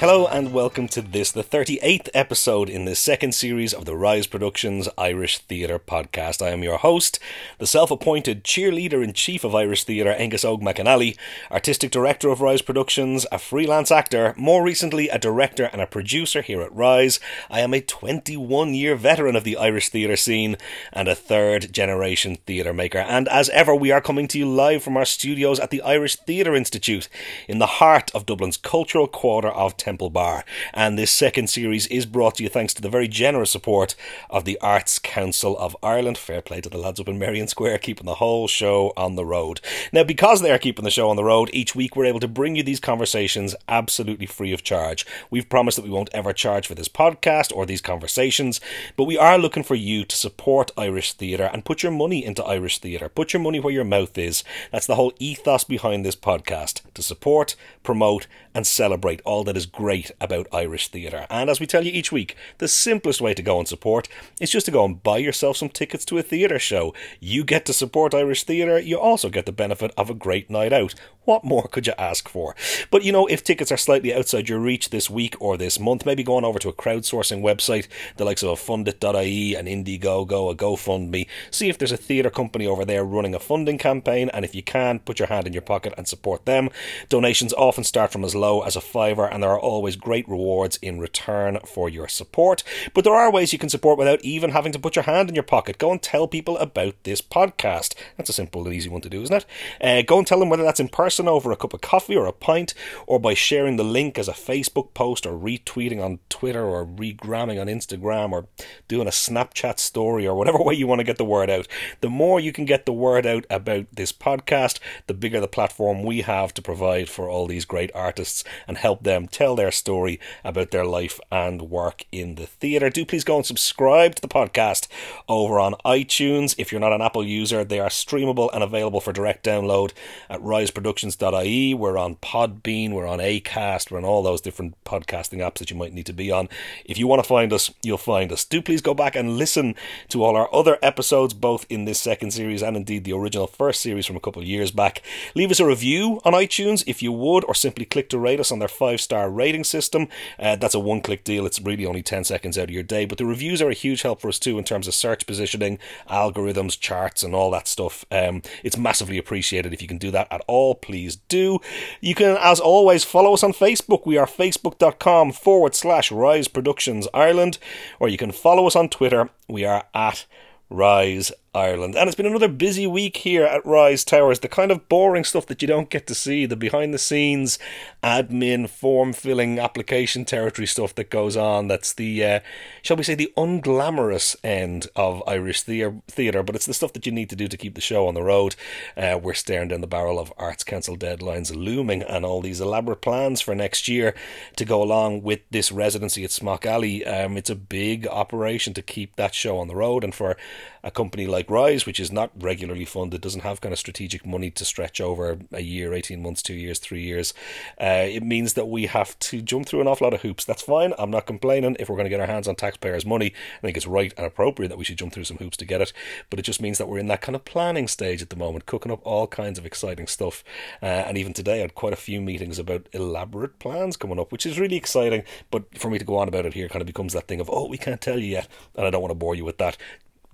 Hello and welcome to this, the 38th episode in the second series of the Rise Productions Irish Theatre podcast. I am your host, the self appointed cheerleader in chief of Irish Theatre, Angus Og McAnally, artistic director of Rise Productions, a freelance actor, more recently a director and a producer here at Rise. I am a 21 year veteran of the Irish theatre scene and a third generation theatre maker. And as ever, we are coming to you live from our studios at the Irish Theatre Institute in the heart of Dublin's cultural quarter of Temple Bar. And this second series is brought to you thanks to the very generous support of the Arts Council of Ireland. Fair play to the lads up in Merrion Square, keeping the whole show on the road. Now, because they are keeping the show on the road, each week we're able to bring you these conversations absolutely free of charge. We've promised that we won't ever charge for this podcast or these conversations, but we are looking for you to support Irish theatre and put your money into Irish theatre. Put your money where your mouth is. That's the whole ethos behind this podcast to support, promote, and celebrate all that is great about Irish theatre. And as we tell you each week, the simplest way to go and support is just to go and buy yourself some tickets to a theatre show. You get to support Irish theatre, you also get the benefit of a great night out. What more could you ask for? But you know, if tickets are slightly outside your reach this week or this month, maybe go on over to a crowdsourcing website, the likes of a fundit.ie, an Indiegogo, a GoFundMe, see if there's a theatre company over there running a funding campaign, and if you can, put your hand in your pocket and support them. Donations often start from as low as a fiver, and there are always great rewards in return for your support. But there are ways you can support without even having to put your hand in your pocket. Go and tell people about this podcast. That's a simple and easy one to do, isn't it? Uh, go and tell them whether that's in person over a cup of coffee or a pint, or by sharing the link as a Facebook post, or retweeting on Twitter, or regramming on Instagram, or doing a Snapchat story, or whatever way you want to get the word out. The more you can get the word out about this podcast, the bigger the platform we have to provide for all these great artists and help them tell their story about their life and work in the theatre. Do please go and subscribe to the podcast over on iTunes. If you're not an Apple user, they are streamable and available for direct download at riseproductions.ie. We're on Podbean, we're on Acast, we're on all those different podcasting apps that you might need to be on. If you want to find us, you'll find us. Do please go back and listen to all our other episodes, both in this second series and indeed the original first series from a couple of years back. Leave us a review on iTunes if you would, or simply click to rate us on their five star rating system. Uh, that's a one click deal. It's really only 10 seconds out of your day. But the reviews are a huge help for us too in terms of search positioning, algorithms, charts, and all that stuff. Um, it's massively appreciated. If you can do that at all, please do. You can, as always, follow us on Facebook. We are facebook.com forward slash Rise Productions Ireland, or you can follow us on Twitter. We are at Rise Ireland. And it's been another busy week here at Rise Towers. The kind of boring stuff that you don't get to see, the behind the scenes admin, form filling, application territory stuff that goes on. That's the, uh, shall we say, the unglamorous end of Irish theatre, but it's the stuff that you need to do to keep the show on the road. Uh, we're staring down the barrel of Arts Council deadlines looming and all these elaborate plans for next year to go along with this residency at Smock Alley. Um, it's a big operation to keep that show on the road and for a company like Rise, which is not regularly funded, doesn't have kind of strategic money to stretch over a year, 18 months, two years, three years, uh, it means that we have to jump through an awful lot of hoops. That's fine. I'm not complaining. If we're going to get our hands on taxpayers' money, I think it's right and appropriate that we should jump through some hoops to get it. But it just means that we're in that kind of planning stage at the moment, cooking up all kinds of exciting stuff. Uh, and even today, I had quite a few meetings about elaborate plans coming up, which is really exciting. But for me to go on about it here kind of becomes that thing of, oh, we can't tell you yet. And I don't want to bore you with that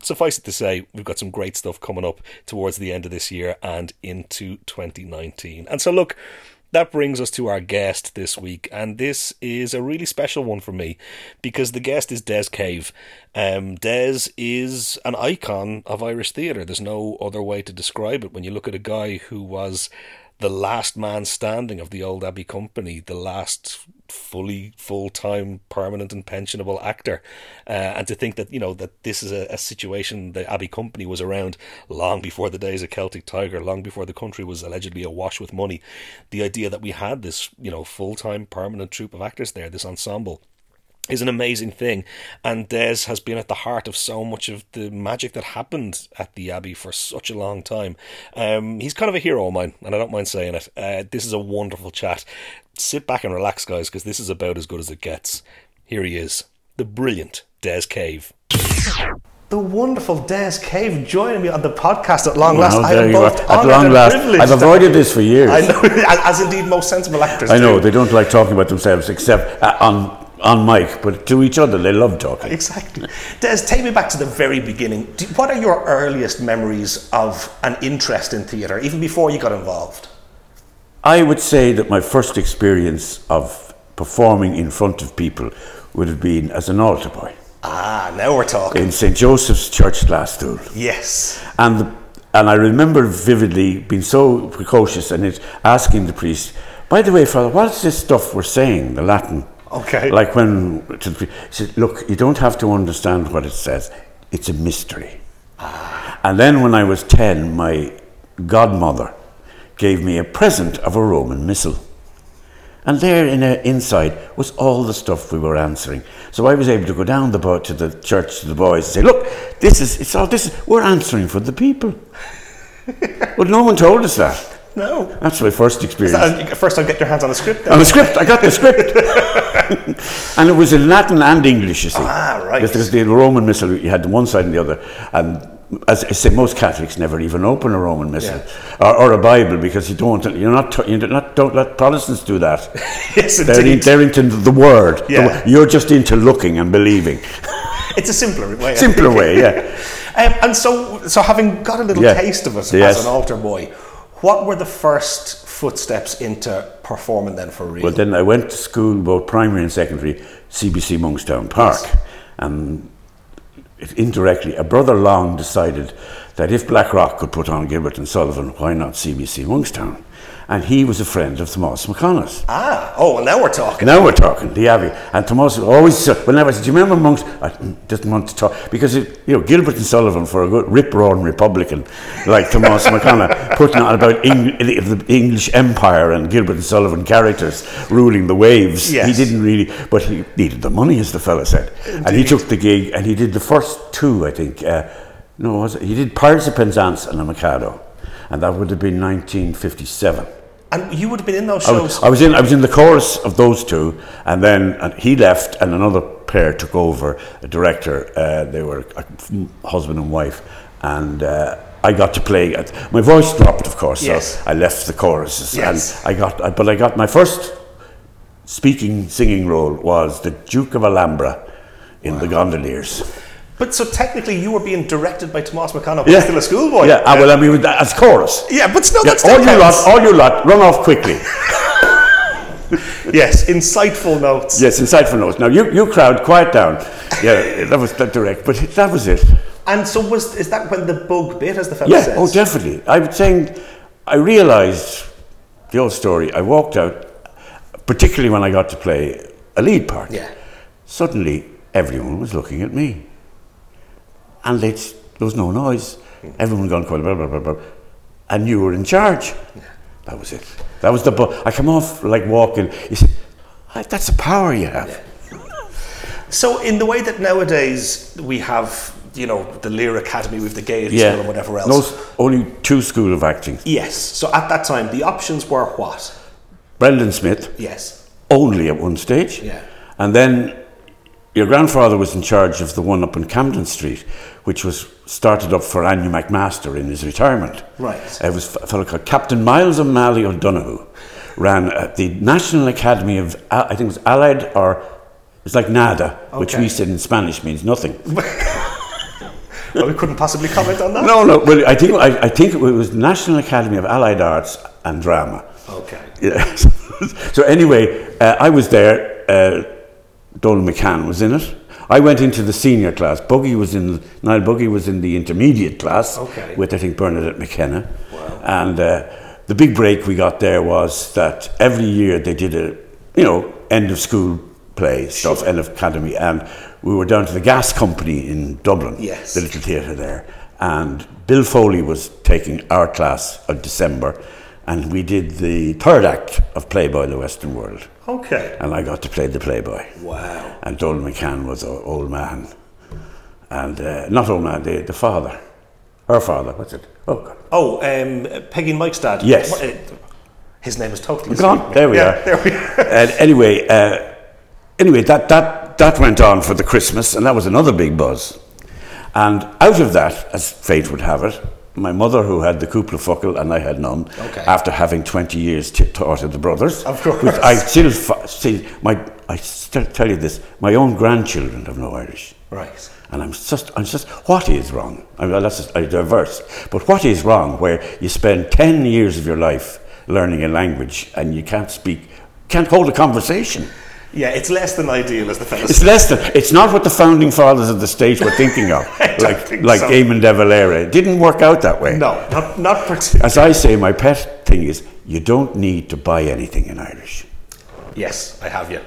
suffice it to say, we've got some great stuff coming up towards the end of this year and into 2019. And so, look, that brings us to our guest this week, and this is a really special one for me because the guest is Des Cave. Um, Des is an icon of Irish theatre. There's no other way to describe it. When you look at a guy who was the last man standing of the old Abbey Company, the last fully full time permanent and pensionable actor, uh, and to think that you know that this is a, a situation the Abbey Company was around long before the days of Celtic Tiger, long before the country was allegedly awash with money. The idea that we had this you know full time permanent troupe of actors there, this ensemble is an amazing thing. And Des has been at the heart of so much of the magic that happened at the Abbey for such a long time. Um, he's kind of a hero of mine, and I don't mind saying it. Uh, this is a wonderful chat. Sit back and relax, guys, because this is about as good as it gets. Here he is, the brilliant Des Cave. the wonderful Des Cave joining me on the podcast at long last. Well, I there am you both are. At honoured long and last. privileged I've avoided this for years. I know, as indeed most sensible actors. I know do. they don't like talking about themselves except uh, on on mic, but to each other they love talking. Exactly. Des, take me back to the very beginning. Do, what are your earliest memories of an interest in theatre, even before you got involved? I would say that my first experience of performing in front of people would have been as an altar boy Ah, now we're talking. in St Joseph's Church, Glasgow. Yes. And the, and I remember vividly being so precocious and it, asking the priest, by the way, Father, what's this stuff we're saying, the Latin? Okay. Like when to the, he said, look, you don't have to understand what it says. It's a mystery. Ah. And then when I was 10, my godmother gave me a present of a Roman missal. And there in a, inside was all the stuff we were answering. So I was able to go down the boat to the church to the boys and say, "Look, this is it's all this. Is, we're answering for the people." but no one told us that. No. That's my first experience. Uh, First time, get your hands on a script. Then. On the script, I got the script, and it was in Latin and English. You see, Ah, right. Because the Roman missal, you had one side and the other, and as I say, most Catholics never even open a Roman missal or, or a Bible because you don't. You're not. You're not. Don't let Protestants do that. yes, They're, in, indeed. they're into the word. Yeah. wo- You're just into looking and believing. It's a simpler way. Simpler way, yeah. Um, and so, so having got a little Yeah. taste of it Yes. as an altar boy, what were the first footsteps into performing then for real? Well, then I went to school, both primary and secondary, CBC Monkstown Park. Yes. And indirectly, a brother Long decided that if Blackrock could put on Gilbert and Sullivan, why not CBC Monkstown? And he was a friend of Thomas McConaughey's. ah, oh, well, now we're talking. Now we're talking, the Abbey. And Thomas always, whenever I said, Do you remember Monks? I didn't want to talk. Because, it, you know, Gilbert and Sullivan, for a good rip roaring Republican like Thomas McConaughey, putting on about Eng- the English Empire and Gilbert and Sullivan characters ruling the waves. Yes. He didn't really, but he needed the money, as the fella said. And he took the gig and he did the first two, I think. Uh, no, was it? He did Pirates of Penzance and a Mikado. And that would have been 1957. And you would have been in those I shows. was, I was in I was in the chorus of those two, and then uh, he left, and another pair took over. A director, uh, they were a husband and wife, and uh, I got to play. My voice dropped, of course, Yes. so I left the choruses, Yes. and I got. I, but I got my first speaking singing role was the Duke of Alhambra in the Gondoliers. But so technically, you were being directed by Tomas McConnell, but still a schoolboy. Yeah, ah, well, I mean, as chorus. Yeah, but still, Yeah, that still all you lot, all you lot, run off quickly. Yes, insightful notes. Yes, insightful notes. Now, you, you crowd, quiet down. Yeah, that was that direct, but that was it. And so, was is that when the bug bit, as the fellow Yeah, says? oh, definitely. I was saying, I realised the old story. I walked out, particularly when I got to play a lead part. Yeah. Suddenly, everyone was looking at me. And it's, there was no noise. Everyone gone quiet, blah, blah, blah, blah. And you were in charge. That was it. That was the. Bu- I come off like walking. You said, "Ah, that's the power you have. So, in the way that nowadays we have, you know, the Lir Academy with the Gaiety School and whatever else. Those only two school of acting. Yes. So at that time, the options were what? Brendan Smith, Yes. only at one stage. Yeah. And then your grandfather was in charge of the one up in Camden Street, which was started up for Anew McMaster in his retirement. Right. It was a fellow called Captain Miles O'Malley O'Donoghue, ran at the National Academy of, I think it was Allied or it's like nada, which we said in Spanish means nothing. Well, we couldn't possibly comment on that. no, no. Well, I think I, I think it was National Academy of Allied Arts and Drama. Okay. Yeah. so anyway, uh, I was there. Uh, Donal McCann was in it. I went into the senior class. Buggy was in Niall Buggy was in the intermediate class Okay. with I think Bernadette McKenna. Wow. And uh, the big break we got there was that every year they did a you know end of school play stuff, end of academy, and we were down to the gas company in Dublin, Yes. the little theatre there, and Bill Foley was taking our class of December, and we did the third act of Playboy: The Western World, Okay. and I got to play the Playboy, Wow. and Donal McCann was an old man, and uh, not old man, the, the father, her father, what's it? Oh, God. Oh, um, Pegeen Mike's dad. Yes. What, uh, His name is totally. Gone. There we Yeah, are. There we are. and anyway, uh, anyway, that, that, that went on for the Christmas, and that was another big buzz. And out of that, as fate would have it, my mother, who had the cúpla focal and I had none, Okay. after having 20 years t- taught at the brothers. Of course. which I still, fa- see, my, I still tell you this, my own grandchildren have no Irish. Right. And I'm just, I'm just, what is wrong? I mean, that's just, I diverse. But what is wrong where you spend 10 years of your life learning a language and you can't speak, can't hold a conversation? Yeah, it's less than ideal, as the fellow It's less than, it's not what the founding fathers of the state were thinking of, like, think like so. Eamon de Valera. It didn't work out that way. No, not, not particularly. As I say, my pet thing is you don't need to buy anything in Irish. Yes, I have you.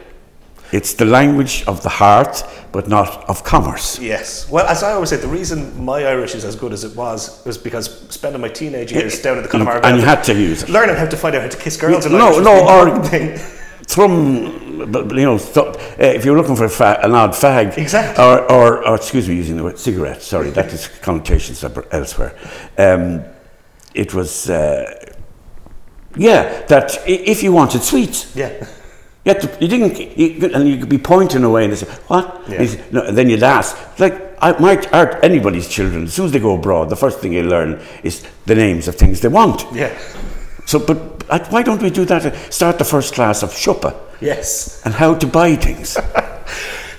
It's the language of the heart, but not of commerce. Yes. Well, as I always say, the reason my Irish is as good as it was was because spending my teenage years eh, down at the Connemara And you had to use it. learning how to find out how to kiss girls. in No, no, or- thing. Thrum, but, you know, th- uh, if you're looking for a fa- an odd fag, Exactly. or, or, or excuse me, using the word cigarette. Sorry, that is connotations separate elsewhere. Um, it was, uh, yeah, that if you wanted sweets, Yeah. you, to, you didn't, you, and you could be pointing away and they say, "What?" Yeah. And say- no, and then you'd ask, like, I, my, anybody's children, as soon as they go abroad, the first thing they learn is the names of things they want. Yeah. So, but why don't we do that? Start the first class of shopper Yes. and how to buy things.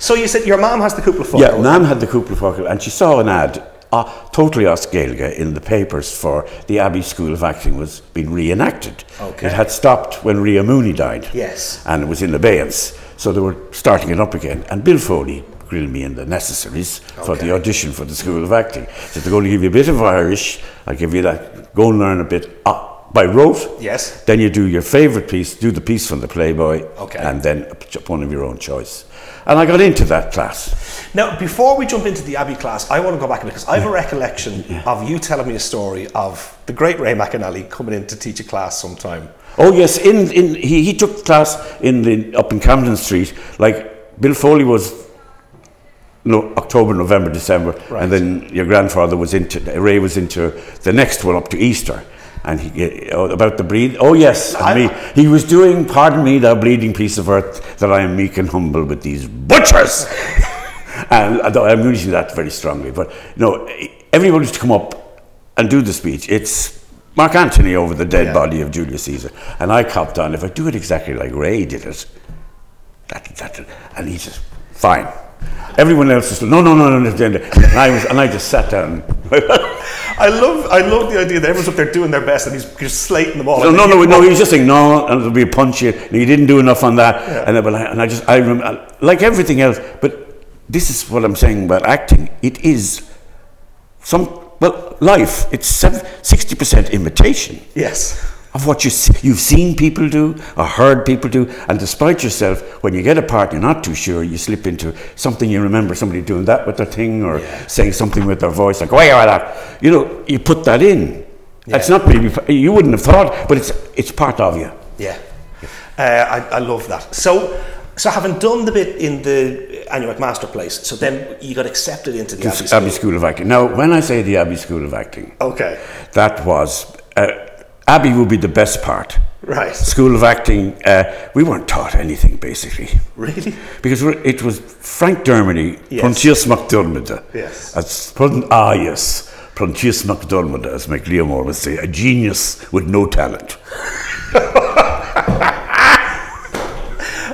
So you said your mom has the cúpla focal. yeah, Nan had the cúpla focal and she saw an ad, uh, totally as Gaeilge, in the papers for the Abbey School of Acting was being reenacted. Okay. It had stopped when Ria Mooney died. Yes. And it was in abeyance. So they were starting it up again. And Bill Foley grilled me in the necessaries for the audition for the School of Acting. Said, they're going to give you a bit of Irish. I'll give you that. Go and learn a bit uh, by rote. Yes. Then you do your favourite piece, do the piece from the Playboy, Okay. and then one of your own choice. And I got into that class. Now, before we jump into the Abbey class, I want to go back a bit because I have a recollection of you telling me a story of the great Ray McAnally coming in to teach a class sometime. Oh yes, in, in he, he took class in the up in Camden Street. Like Bill Foley was no October, November, December, Right. and then your grandfather was into Ray was into the next one up to Easter. And he eh, oh, about the breed. Oh yes, I- me. He was doing. Pardon me, thou bleeding piece of earth, that I am meek and humble with these butchers. and uh, I'm using that very strongly, but no, eh, everybody's to come up and do the speech. It's Mark Antony over the dead Yeah. body of Julius Caesar, and I copped on. If I do it exactly like Ray did it, that, that, and he says, "Fine." Everyone else is no, no, no, no. no, no. And I was, and I just sat down. I love, I love the idea that everyone's up there doing their best and he's just slating them all. No, no, no, no. He was just saying no, and there'll be a punch you. And you didn't do enough on that, and, I, but I- and I just, I remember, like everything else. But this is what I'm saying about acting. It is some well, life. It's sixty percent imitation Yes. Of what you you've seen people do or heard people do, and despite yourself, when you get a part you're not too sure, you slip into something you remember somebody doing that with their thing or saying something with their voice, like, why are that? You know, you put that in. It's not really, you wouldn't have thought, but it's, it's part of you. Yeah. Uh, I, I love that. So, so having done the bit in the Anew McMaster Place, so then you got accepted into the Abbey School. Abbey School of Acting. Now, when I say the Abbey School of Acting, Okay. that was, Abbey would be the best part. Right. School of Acting, uh, we weren't taught anything basically. Really? Because we're- it was Frank Dermody, Yes. Pontius MacDermid. Yes. As, ah, yes. Pontius MacDermid, as Mac Liammóir would say, a genius with no talent.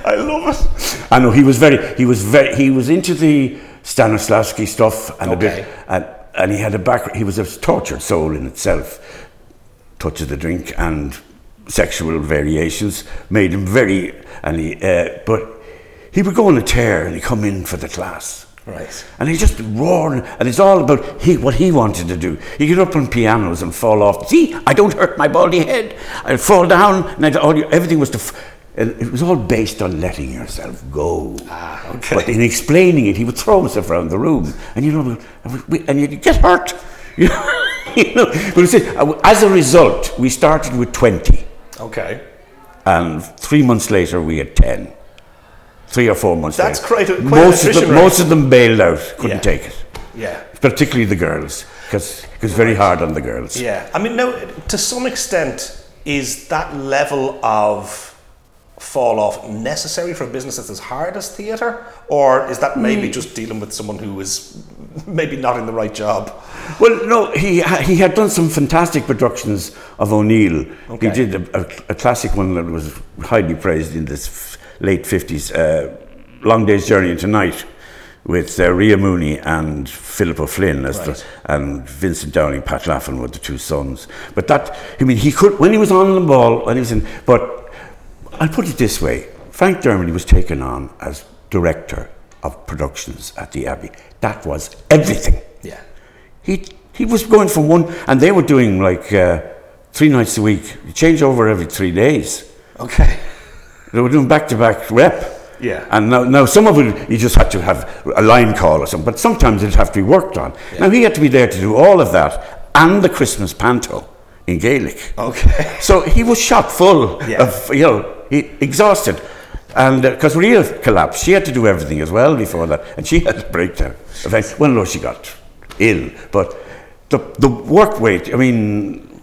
I love it. I know he was very, he was very, he was into the Stanislavski stuff and a Okay. bit, and, and he had a back, he was a tortured soul in itself. Touch of the drink and sexual variations made him very, and he, uh, but he would go on a tear and he'd come in for the class. Right. And he just roaring, and it's all about he, what he wanted to do. He'd get up on pianos and fall off. See, I don't hurt my baldy head. I'd fall down, and I'd, all, everything was to. F- and it was all based on letting yourself go. Ah, okay. But in explaining it, he would throw himself around the room, and you know, and you'd get hurt. You know, you know. But you see, uh, as a result, we started with twenty, Okay. and three months later we had ten. Three or four months That's later. quite a- quite an most of them, rate. most of them bailed out, couldn't Yeah. take it Yeah. particularly the girls, because it was very hard on the girls. Yeah. I mean, no, to some extent, is that level of fall off necessary for a business that's as hard as theatre, or is that maybe just dealing with someone who is maybe not in the right job? Well, no, he he had done some fantastic productions of O'Neill. Okay. He did a, a, a classic one that was highly praised in this f- late fifties, uh, Long Day's Journey into Night, with uh, Ria Mooney and Philip O'Flynn as Right. the, and Vincent Dowling, Pat Laffin were the two sons. But that, I mean, he could when he was on the ball, when he was in. But I'll put it this way: Frank Dermody was taken on as director of productions at the Abbey. That was everything. Yeah. He he was going from one, and they were doing like uh, three nights a week. You change over every three days. Okay. They were doing back to back rep. Yeah. And now, now some of it you just had to have a line call or something, but sometimes it'd have to be worked on. Now he had to be there to do all of that and the Christmas panto in Gaelic. Okay. So he was shot full Yeah. of, you know, he, exhausted. And uh, because Ria collapsed, she had to do everything as well before that. And she had a breakdown. Eventually- Well, no, she got ill. But the, the work weight, I mean,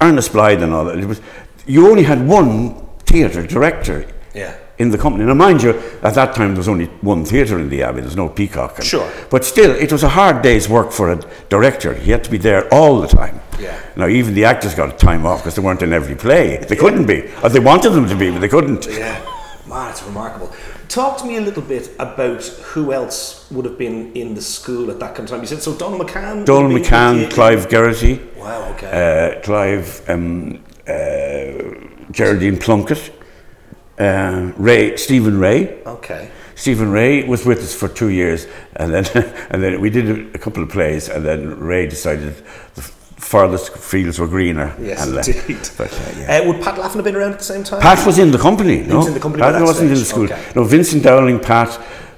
Ernest Blythe and all that, it was, you only had one theatre director Yeah. In the company. Now, mind you, at that time there was only one theatre in the Abbey, there's no Peacock. and- Sure. But still, it was a hard day's work for a director. He had to be there all the time. Yeah. Now, even the actors got time off because they weren't in every play. They couldn't be. Or they wanted them to be, but they couldn't. Yeah. Man, it's remarkable. Talk to me a little bit about who else would have been in the school at that kind of time. You said so. Donal McCann. Donal McCann. Clive Geraghty, Wow. Okay. uh, Clive, um, uh, Geraldine Plunkett, uh, Rea, Stephen Rea. okay. Stephen Rea was with us for two years, and then and then we did a, couple of plays, and then Rea decided the farthest fields were greener. Yes, and indeed. But, uh, yeah. Uh, would Pat Laffin have been around at the same time? Pat was in the company. No, was in the company Pat wasn't in the school. okay. No, Vincent Dowling, Pat,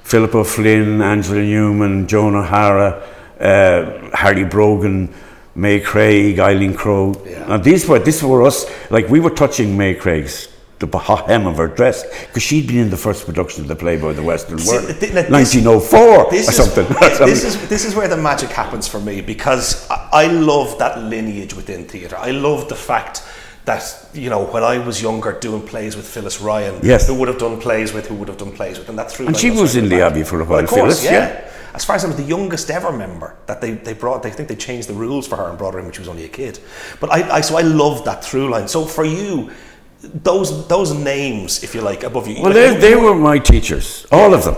Philip O'Flynn, Angela Newman, Joan O'Hara, uh, Harry Brogan, May Craig, Eileen Crowe. Yeah. Now these were this were us. Like we were touching May Craig's the hem of her dress because she'd been in the first production of the Playboy of the Western See, World, th- this- 1904 This or is, something. this is this is where the magic happens for me because I, I love that lineage within theatre. I love the fact that you know when I was younger doing plays with Phyllis Ryan, Yes. who would have done plays with, who would have done plays with, and that through. And she was in the. Abbey for a Well, of while, course, Phyllis, yeah. As far as I was the youngest ever member that they, they brought, they think they changed the rules for her and brought her in when she was only a kid. But I, I so I love that through line. So for you, those those names, if you like, above you. Well, like, they, they were my teachers, all of them.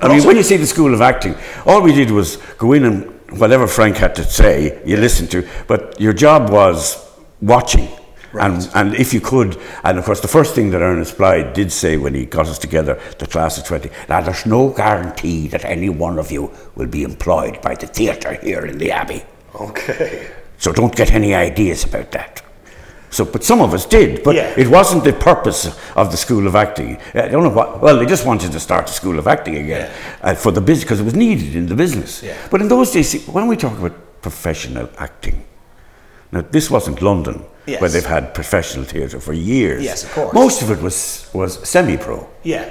I mean, when you see the School of Acting, all we did was go in and whatever Frank had to say, you listened to, but your job was watching. And, and if you could, and of course, the first thing that Ernest Blythe did say when he got us together, the class of 20, now there's no guarantee that any one of you will be employed by the theatre here in the Abbey. Okay. So don't get any ideas about that. So, but some of us did, but Yeah. it wasn't the purpose of the School of Acting. I don't know what. Well, they just wanted to start the School of Acting again uh, for the business because it was needed in the business. Yeah. But in those days, see, when we talk about professional acting, now this wasn't London, where they've had professional theatre for years. Yes, of course. Most of it was was semi-pro. Yeah.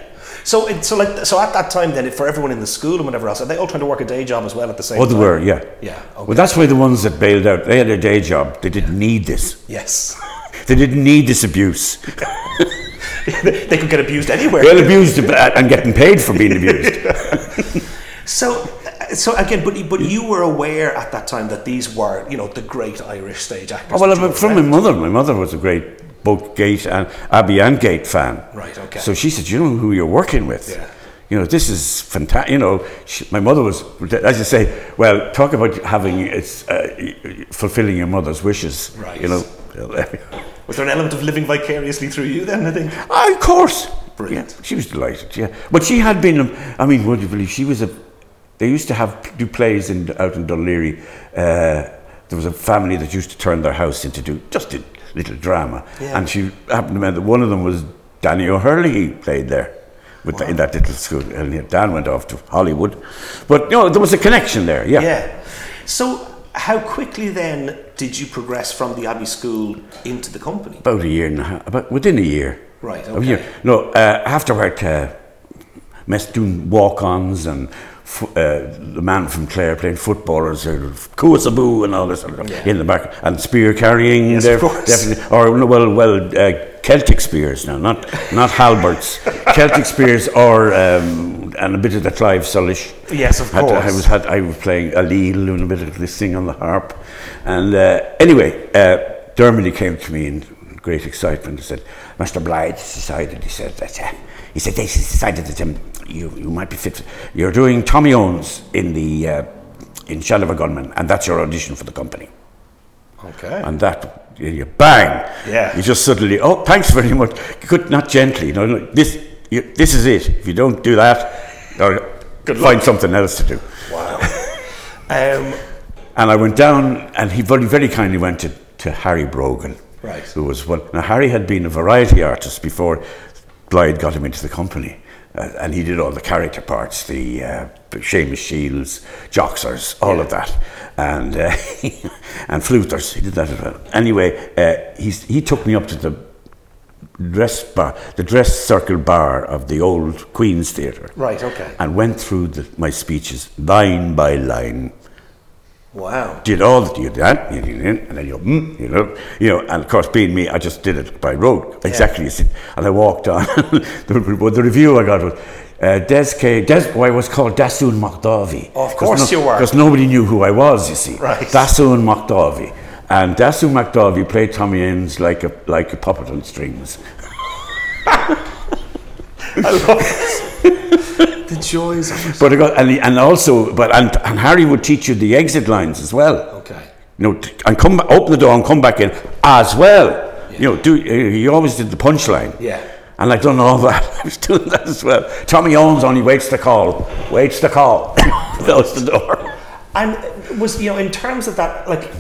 So, it, so like, so at that time, then, for everyone in the school and whatever else, are they all trying to work a day job as well at the same Oh, time? they were, yeah. Yeah, okay. Well, that's why the ones that bailed out, they had a day job. They didn't need this. Yes. They didn't need this abuse. they could get abused anywhere. Well abused and getting paid for being abused. So, so again, but but you were aware at that time that these were, you know, the great Irish stage actors. Oh, well, from my mother. My mother was a great both Gate and Abbey and Gate fan. Right, okay. So she said, "You know who you're working with? Yeah. You know this is fantastic. You know, she, my mother was, as you say, well, talk about having it's uh, fulfilling your mother's wishes. Right. You know. Was there an element of living vicariously through you then? I think. Ah, of course. Brilliant. Yeah, she was delighted. Yeah, but she had been. um, I mean, would you believe she was a? They used to have do plays in out in Laoghaire. Uh, there was a family that used to turn their house into do just a little drama, Yeah. and she happened to know that one of them was Danny O'Herlihy he played there. With the, in that little school, and Dan went off to Hollywood, but you know there was a connection there. Yeah, Yeah. So, how quickly then did you progress from the Abbey School into the company? about a year and a half, about within a year. Right, A year. okay. No, uh, afterward, uh, mess doing walk-ons and fu- uh, the man from Clare playing footballers, uh, Kuasaboo and all this sort of stuff Yeah. in the back, and spear carrying. Yes, there, of course. Definitely, or no, well, well, uh, Celtic spears now, not not halberts, Celtic spears or um, and a bit of the Clive Sullish. Yes, of Had course. I was had I was playing a Lille doing a bit of this thing on the harp, and uh, anyway, uh, Dermody came to me in great excitement and said, "Master Blythe decided." He said that. Uh, he said they decided that um, you you might be fit. You're doing Tommy Owens in the uh, in Shadow of a Gunman, and that's your audition for the company. Okay. And that, you, bang. Yeah. You just suddenly, oh, thanks very much. Could not gently, no, this, you, this is it. If you don't do that, or Good find something else to do. Wow. um, And I went down, and he very, very kindly went to, to Harry Brogan, Right. who was one. Now, Harry had been a variety artist before Blythe got him into the company. Uh, and he did all the character parts, the uh, Seamus Shields, Joxers, all of that, and uh, and fluters. He did that as well. Anyway, uh, he's, he took me up to the dress bar, the dress circle bar of the old Queen's Theatre, right. Okay. and went through the, my speeches line by line Wow. did all that you did that, you did it, and then you, mm, you know, you know, and of course, being me, I just did it by rote, exactly. as it- And I walked on. the, the review I got was uh, Des K. Des, well, I was called Dasun McDovey. Of course you were. because nobody knew who I was. You see, Right. Dasun McDovey, and Dasun McDovey played Tommy Owens like a like a puppet on strings. I love it. the joys of it. But I got, and, and also, but and, and Harry would teach you the exit lines as well. Okay. you know, and come open the door and come back in as well. You know, do uh, he always did the punchline? Yeah. And I done all that. I was doing that as well. Tommy Owens only waits the call, waits the call, close the door. And was you know in terms of that like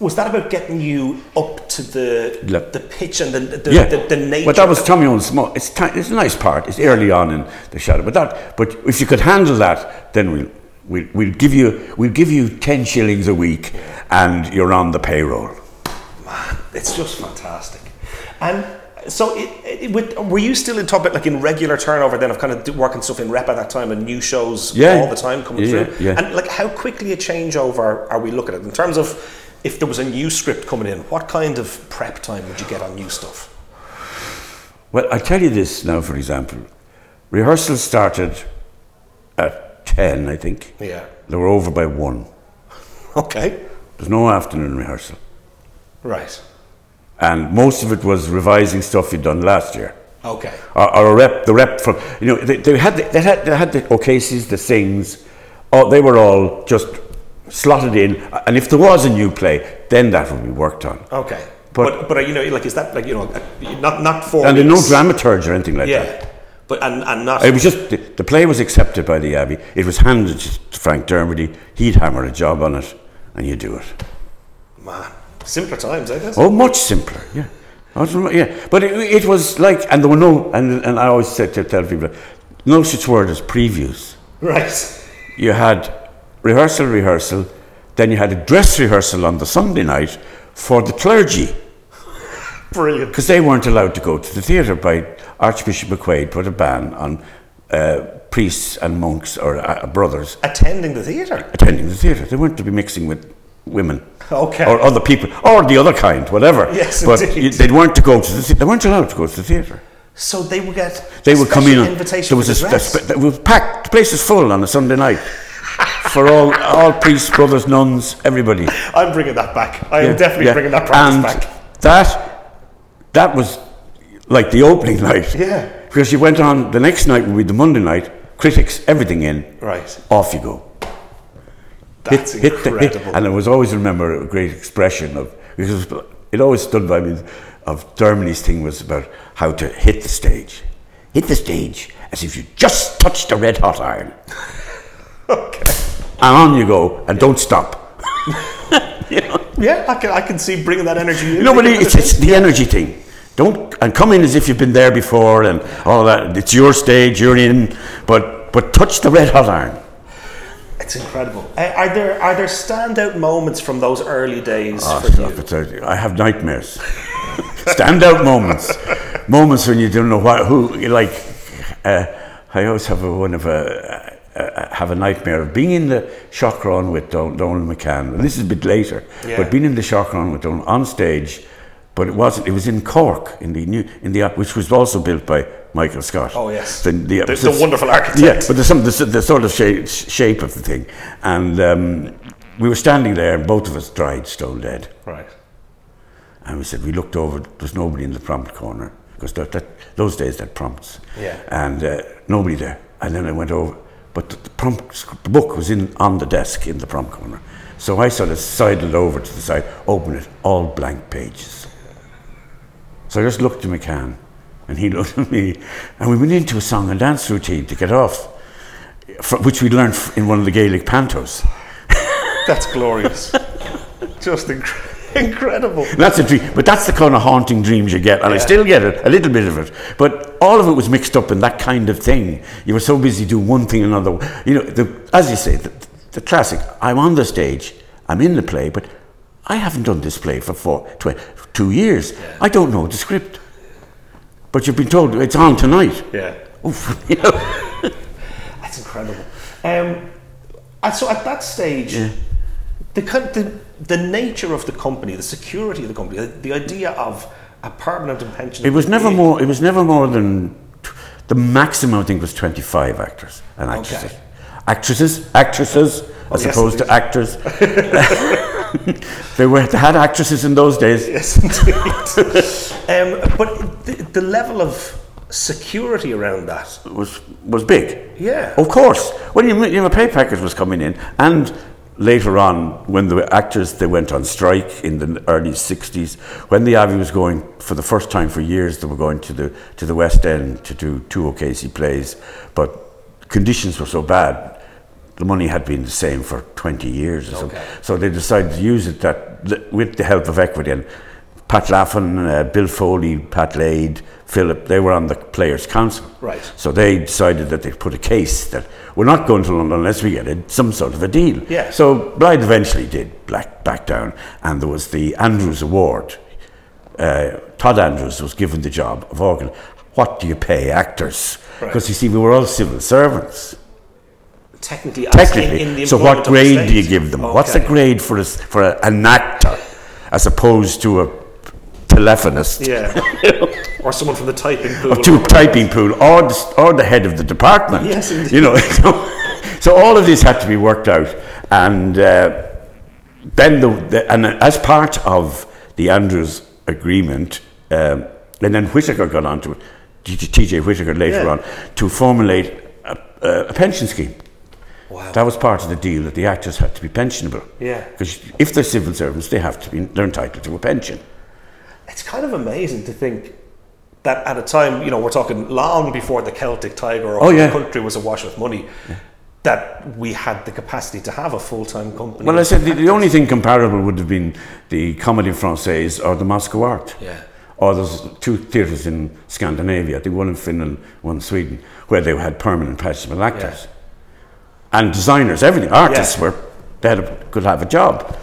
was that about getting you up to the Look. the pitch and the the, Yeah, the, the nature? but that was Tommy Owens. Small. It's ti- it's a nice part. It's early on in the shadow. But that, but if you could handle that, then we'll we'll, we'll give you we'll give you ten shillings a week, and you're on the payroll. Man, it's just fantastic. And so, it, it, with, were you still in top, like in regular turnover then of kind of working stuff in rep at that time and new shows Yeah. all the time coming Yeah, through? yeah. And like, how quickly a changeover are we looking at in terms of if there was a new script coming in? What kind of prep time would you get on new stuff? Well, I tell you this now, for example. Rehearsals started at 10, I think. Yeah. They were over by 1. Okay. There's no afternoon rehearsal. Right. And most of it was revising stuff you'd done last year. Okay. Or, or a rep, the rep from, you know, they, they, had, the, they, had, they had the O'Casey's, the Synges, oh, they were all just slotted in. And if there was a new play, then that would be worked on. Okay. But- But, but, you know, like, is that like, you know, uh, not, not for. And no dramaturge or anything like that. Yeah. But, and, and not. It was just the, the play was accepted by the Abbey. It was handed to Frank Dermody. He'd hammer a job on it, and you do it. Man. Simpler times, I guess. Oh, much simpler. Yeah, was yeah. But it, it was like, and there were no, and and I always said to tell people, no such word as previews. Right. You had rehearsal, rehearsal, then you had a dress rehearsal on the Sunday night for the clergy Brilliant. because they weren't allowed to go to the theatre by Archbishop McQuaid put a ban on uh, priests and monks or uh, brothers Attending the theatre. attending the theatre. They weren't to be mixing with women. Okay. Or other people, or the other kind, whatever. Yes, but indeed. they weren't to go to the. They weren't allowed to go to the theatre. So they would get. They would come in. On, Invitation there was a, a spe- was packed. The place is full on a Sunday night for all all priests, brothers, nuns, everybody. I'm bringing that back. I am Yeah, definitely yeah. bringing that practice and back. That that was like the opening night. Yeah. Because you went on the next night would be the Monday night. Critics, everything in. Right. Off you go. That's hit, hit the, hit, incredible. and I was always remember a great expression of because it always stood by me of Dermody's thing was about how to hit the stage, hit the stage as if you just touched a red hot iron, okay. and on you go, and don't stop. Yeah, I can, I can see bringing that energy in. You know, but it's, it's the energy thing. Don't and come in as if you've been there before and all that. It's your stage, you're in, but but touch the red hot iron. It's incredible. Uh, are there are there standout moments from those early days Oh, for stop you? I have nightmares. Standout moments, moments when you don't know what who you like. Uh, I always have a, one of a, uh, have a nightmare of being in the Shaughraun with Don, Donal McCann. This is a bit later, Yeah. but being in the Shaughraun with Donal on stage, but it wasn't. It was in Cork in the new in the which was also built by Michael Scott. Oh, yes. the, the, The- the wonderful architect. Yeah, but there's some, the, the sort of shape, shape of the thing, and um, we were standing there, and both of us dried stone dead. Right. And we said, we looked over, there's nobody in the prompt corner, because that, that, those days had prompts. Yeah. And uh, nobody there. And then I went over, but the, the prompt, the book was in on the desk in the prompt corner. So I sort of sidled over to the side, opened it, all blank pages. So I just looked at McCann, and he looked at me, and we went into a song and dance routine to get off, which we learned in one of the Gaelic pantos. That's glorious. Just inc- incredible. That's a dream, but that's the kind of haunting dreams you get, and I still get it, a little bit of it. But all of it was mixed up in that kind of thing. You were so busy doing one thing and another. You know, the, as you say, the, the classic. I'm on the stage, I'm in the play, but I haven't done this play for four, tw- two years. I don't know the script, but you've been told it's on tonight. Yeah. Oof, you know. That's incredible. Um, and so at that stage, the, the the nature of the company, the security of the company, the, the idea of a permanent pension. It was never more. It was never more than t- the maximum. I think was twenty five actors and actresses. Okay. Actresses, actresses, as yes, opposed to actors. they were they had actresses in those days. Yes, indeed. um, but the, the level of security around that. was was big. Yeah. Of course. When you, you know, a pay package was coming in, and later on, when the actors they went on strike in the early '60s, when the Abbey was going for the first time for years, they were going to the to the West End to do two O'Casey plays, but conditions were so bad. The money had been the same for 20 years or Okay. so. So they decided to use it that with the help of equity and Pat Laffin, uh, Bill Foley, Pat Lade, Philip, they were on the Players' Council. Right. So they decided that they'd put a case that we're not going to London unless we get a, some sort of a deal. Yeah. So Blythe eventually did black, back down, and there was the Andrews Award. Uh, Todd Andrews was given the job of organ. What do you pay actors? Right. Because you see, we were all civil servants. Technically, Technically. in, in the so what grade do you give them? What's the grade for a, for a, an actor as opposed to a telephonist? Yeah. or someone from the typing pool. or to typing pool or the, or the head of the department. Yes, indeed. You know, so, so all of this had to be worked out. And uh, then, the, the, and as part of the Andrews agreement, um, and then Whitaker got onto it, TK Whitaker later Yeah. on, to formulate a, a, a pension scheme. Wow. That was part of the deal that the actors had to be pensionable. Yeah. Because if they're civil servants, they have to be, they're entitled to a pension. It's kind of amazing to think that at a time, you know, we're talking long before the Celtic Tiger or Oh, yeah. the country was awash with money, that we had the capacity to have a full time company. Well, I said the, the only thing comparable would have been the Comédie Française or the Moscow Art. Yeah. Or there's two theatres in Scandinavia, think one in Finland, one in Sweden, where they had permanent professional actors. And designers, everything. Artists Yeah. were, they had a, could have a job.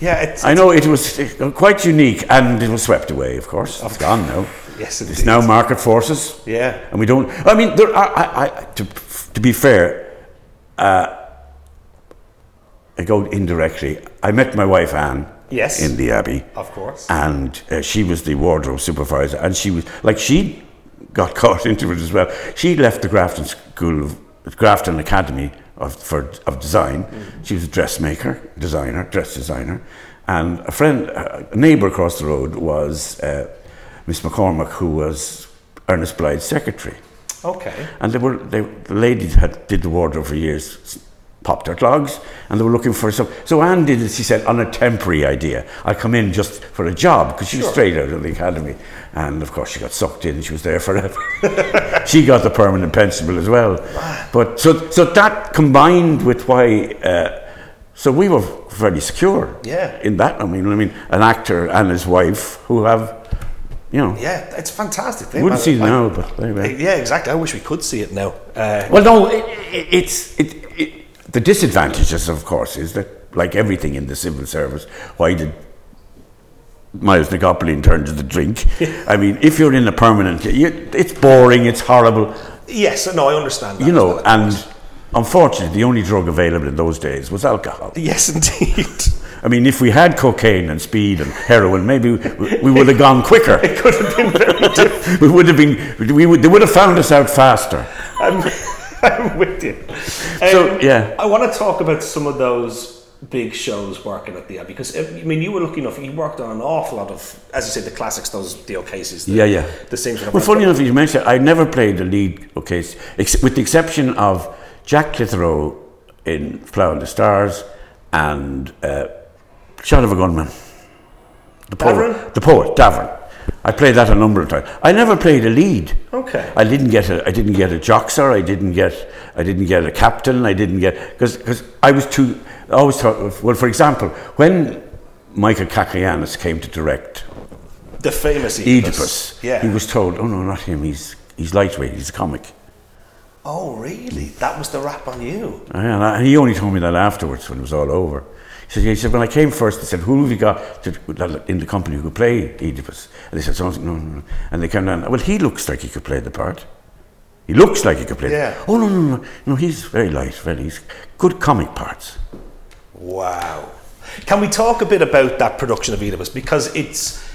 Yeah, it's, I know it was uh, quite unique and it was swept away, of course. It's gone now. Yes, It's indeed. now market forces. Yeah. And we don't, I mean, there are, I, I, to, to be fair, uh, I go indirectly. I met my wife Anne Yes. in the Abbey. Of course. And uh, she was the wardrobe supervisor. And she was, like, she got caught into it as well. She left the Grafton School of, Grafton Academy of, for, of Design. She was a dressmaker, designer, dress designer. And a friend, a neighbour across the road was uh, Miss McCormack, who was Ernest Blythe's secretary. okay. And they were they, the ladies had did the wardrobe for years, popped their clogs, and they were looking for some. So Anne did it. She said on a temporary idea. I'll come in just for a job because she was Sure. straight out of the academy, and of course she got sucked in. She was there forever. she got the permanent pensionable as well. But so so that combined with why. Uh, so we were very secure. Yeah. In that, I mean, I mean, an actor and his wife who have, you know, Yeah, it's fantastic. you wouldn't see it I- now, but anyway. Yeah, exactly. I wish we could see it now. Uh, Well, no, it, it, it's it, it, the disadvantages, of course, is that like everything in the civil service, why did Myles na gCopaleen turn to the drink? I mean, if you're in a permanent, you, it's boring, it's horrible, yes, no, I understand that. you know, and unfortunately, the only drug available in those days was alcohol. Yes, indeed. I mean, if we had cocaine and speed and heroin, maybe we, we would have gone quicker. It could have been very different. we would have been. We would. They would have found us out faster. I'm, I'm with you. So, Um, yeah. I want to talk about some of those big shows working at the Abbey because I mean you were lucky enough. You worked on an awful lot of, as you said, the classics, those Dio cases. The, Yeah, yeah. The scenes. that Well, funny enough, you mentioned I never played the lead case, ex- with the exception of Jack Clitheroe in Plough in the Stars and uh, Shot of a Gunman. The poet, Davoren? the poet, Davoren. I played that a number of times. I never played a lead. Okay. I didn't get a. I didn't get a joxer. I didn't get. I didn't get a captain. I didn't get because I was too. I always thought. Well, for example, when Michael Cacoyannis came to direct the famous Oedipus. Yeah. He was told, oh no, not him. He's he's lightweight. He's a comic. oh, really? That was the rap on you. I, and he only told me that afterwards when it was all over. He said, he said when I came first, they said, who have you got to, in the company who could play Oedipus? And they said, something, no, no, no. And they came down, well, he looks like he could play the part. He looks like he could play Yeah. Oh, no, no, no. No, he's very light, very, he's good comic parts. Wow. Can we talk a bit about that production of Oedipus because it's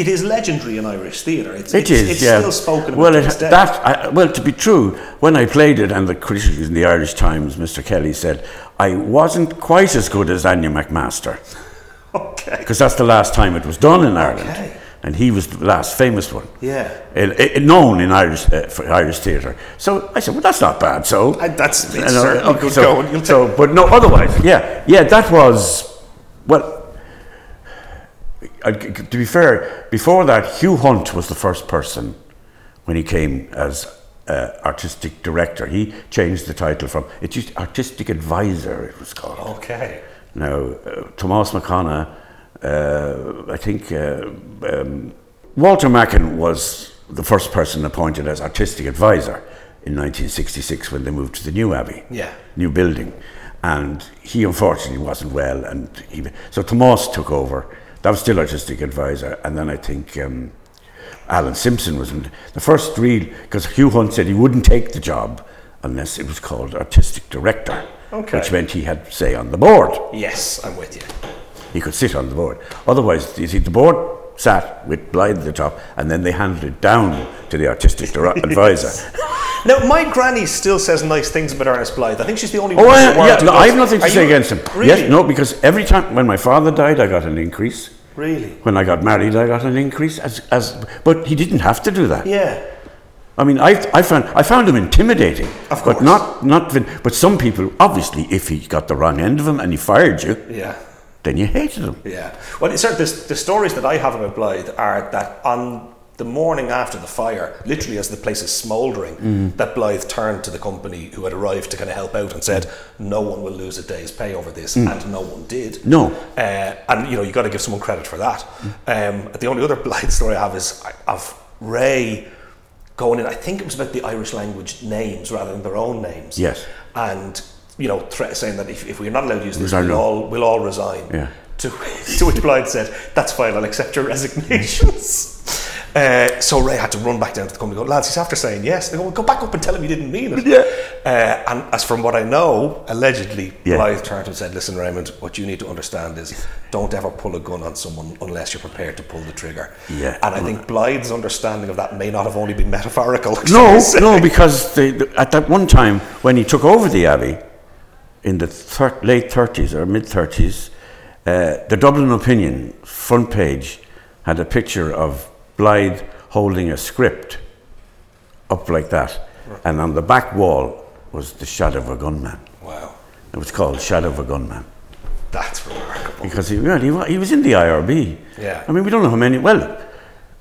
it is legendary in Irish theatre. It's, It it's, is, it's yeah. still spoken about well, to it, that I, well, to be true, when I played it, and the critics in the Irish Times, Mr. Kelly said I wasn't quite as good as Anew McMaster okay. because that's the last time it was done in Ireland, Okay. and he was the last famous one. Yeah. It- it- known in Irish uh, for Irish theatre. So I said, well, that's not bad. So I- that's- it's know, certainly good so, going. You'll so, but no, otherwise, yeah, yeah, that was well. I- to be fair, before that, Hugh Hunt was the first person when he came as uh, artistic director. He changed the title from it used artistic advisor. It was called. Okay. Now, uh, Tomas McConnell, uh, I think uh, um, Walter Macken was the first person appointed as artistic advisor in 1966 when they moved to the new Abbey, Yeah. new building. And he unfortunately wasn't well, and he, so Thomas took over. That was still artistic advisor, and then I think um, Alan Simpson was in the first real because Hugh Hunt said he wouldn't take the job unless it was called artistic director, Okay. which meant he had say on the board. Yes, I'm with you. He could sit on the board. Otherwise, you see, the board sat with Blythe at the top, and then they handed it down to the artistic advisor. Now, my granny still says nice things about Ernest Blythe. I think she's the only Oh, one I, yeah, no. I have nothing to Are say you- against him. Really? Yes, no, because every time when my father died, I got an increase. Really? When I got married, I got an increase. As, as, but he didn't have to do that. Yeah. I mean, I, I found I found him intimidating, Of course. but not not. But some people, obviously, if he got the wrong end of him and he fired you, Yeah. Then you hated him. Yeah. Well, it's the, the stories that I have about Blythe are that on the morning after the fire, literally as the place is smouldering, Mm. that Blythe turned to the company who had arrived to kind of help out and said, "No one will lose a day's pay over this," and no one did. Mm. No. Uh, and you know you got to give someone credit for that. Um, the only other Blythe story I have is of Ray going in. I think it was about the Irish language names rather than their own names. Yes. And you know, threat, saying that if, if we're not allowed to use this, Resign we'll all we'll all resign. Yeah. To, to which Blythe said, "That's fine. I'll accept your resignations." Uh, so Ray had to run back down to the company. and Go, lads. He's after saying yes. They go, go back up and tell him you didn't mean it. Yeah. Uh, and as from what I know, allegedly, Yeah. Blythe turned and said, "Listen, Raymond. What you need to understand is, don't ever pull a gun on someone unless you're prepared to pull the trigger." Yeah. And I think Blythe's understanding of that may not have only been metaphorical. No, no, because the, the- at that one time when he took over the abbey in the thir- late thirties or mid thirties, uh, the Dublin Opinion front page had a picture of Blythe holding a script up like that, and on the back wall was the shadow of a gunman. Wow, It was called Shadow of a Gunman that's remarkable. because he, well, he, he was in the IRB. Yeah. I mean, we don't know how many. Well,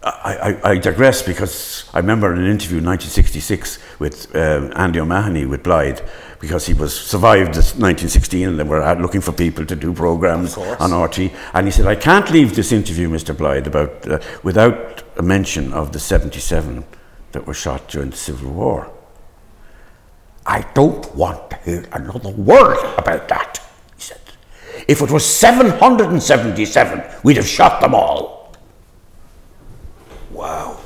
I, I, I digress because I remember an interview in 1966 with um, Andy O'Mahony with Blythe because he was survived this 1916 and they were out looking for people to do programs on RT. And he said, I can't leave this interview, Mr. Blythe, about, uh, without a mention of the 77 that were shot during the Civil War. I don't want to hear another word about that, he said. If it was 777, we'd have shot them all. Wow.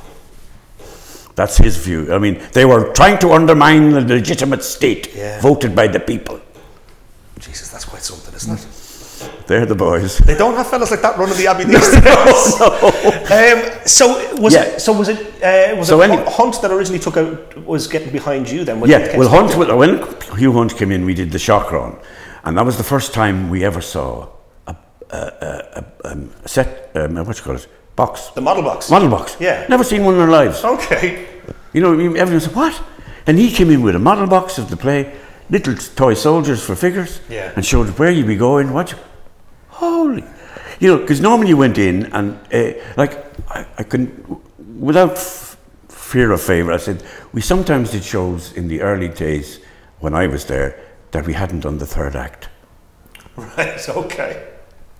That's his view. I mean, they were trying to undermine the legitimate state Yeah. voted by the people. Jesus, that's quite something, isn't it? They're the boys. They don't have fellas like that running the Abbey these days. um, so was Yeah. it? So was it? Uh, was So it Hunt that originally took out was getting behind you then? Yeah, well, Hunt, to- when Hugh Hunt came in, we did the Shaughraun, and that was the first time we ever saw a, a, a, a, um, a set, um, what you call it, box, the model box. model box. Yeah. never seen one in our lives. Okay. You know, everyone said, what? And he came in with a model box of the play, little toy soldiers for figures, Yeah. and showed where you'd be going, what you, holy, you know, because normally you went in and, uh, like, I, I couldn't, without f- fear of favour, I said, we sometimes did shows in the early days when I was there that we hadn't done the third act. Right. Okay.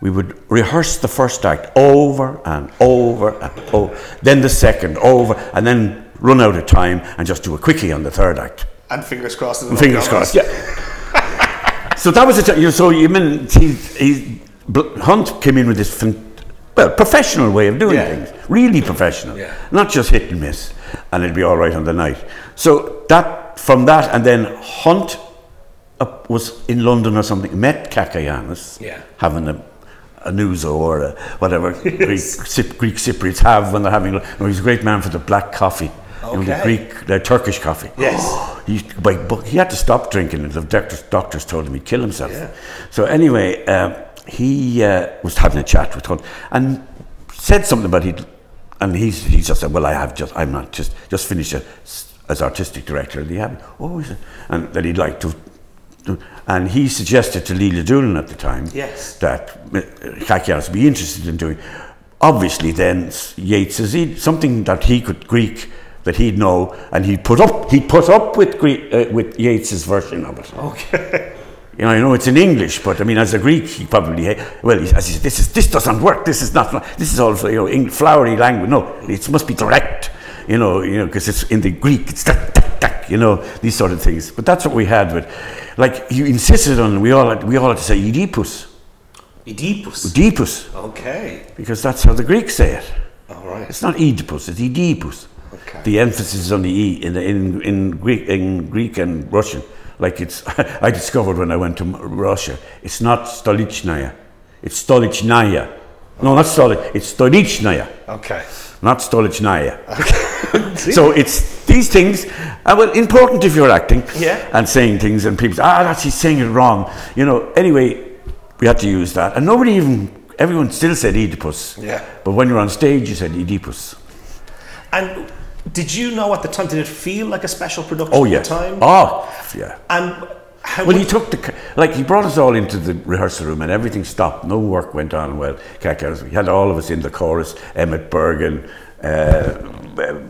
We would rehearse the first act over and over and over, then the second over, and then run out of time and just do a quickie on the third act. And fingers crossed. And fingers crossed. Yeah. so that was. You know, so you mean he, he Hunt came in with this fin- well professional way of doing Yeah. things, really professional, Yeah. not just hit and miss, and it'd be all right on the night. So that from that, and then Hunt up, was in London or something, met Cacoyannis, Yeah. having a a nuzo or a, whatever Greek, Greek Cypriots have when they're having. You he's a great man for the black coffee, know, the Greek, the Turkish coffee. Yes. He, used to buy bu- he had to stop drinking it. The doctors, doctors told him he'd kill himself. Yeah. So anyway, um, he uh, was having a chat with Hunt and said something about he'd, and he's he just said, "Well, I have just I'm not just just finished a, as artistic director of the Abbey." Oh, he said, and that he'd like to. to- And he suggested to Lelia Doolan at the time Yes. that uh, Cacoyannis would be interested in doing. Obviously, then Yeats is something that he could Greek that he'd know, and he'd put up he'd put up with Greek, uh, with Yeats's version of it. Okay. You know, I know it's in English, but I mean, as a Greek, he probably well, he, as he said, this is this doesn't work. This is not. This is all you know, flowery language. No, it must be direct. You know, you know, because it's in the Greek. It's tak, tak, tak, you know these sort of things. But that's what we had with, like he insisted on. We all had, we all had to say Oedipus, Oedipus. Oedipus, Okay. because that's how the Greeks say it. All right. It's not Oedipus. It's Oedipus. Okay. The emphasis is on the e in the, in in Greek in Greek and Russian. Like it's, I discovered when I went to Russia. It's not Stolichnaya. It's Stolichnaya. No, not Stolich. It's Stolichnaya, Okay. not Stolichnaya. Okay. so it's these things are well important if you're acting Yeah. and saying things, and people say, ah, that's he's saying it wrong. You know. Anyway, we had to use that, and nobody even. Everyone still said Oedipus. Yeah. But when you're on stage, you said Oedipus. And did you know at the time? Did it feel like a special production Oh at yeah. the time? Oh yeah. And how Well, he took the like he brought us all into the rehearsal room and everything stopped. No work went on. Well, he had all of us in the chorus. Emmet Bergin, uh, uh,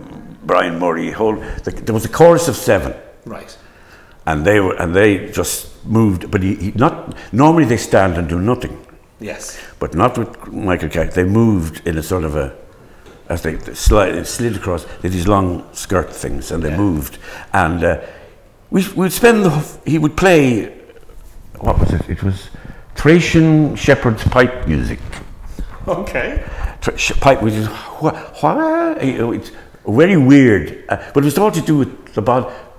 Brian Murray. Whole the, there was a chorus of seven, right. and they were and they just moved. But he, he not normally they stand and do nothing, Yes. but not with Michael Cack. They moved in a sort of a as they slid, slid across. They had these long skirt things, and they Yeah. moved. And uh, we would spend the, he would play. What was it? It was Thracian shepherd's pipe music. Okay. Thr- sh- pipe, which is wha- wha- it's very weird, uh, but it was all to do with.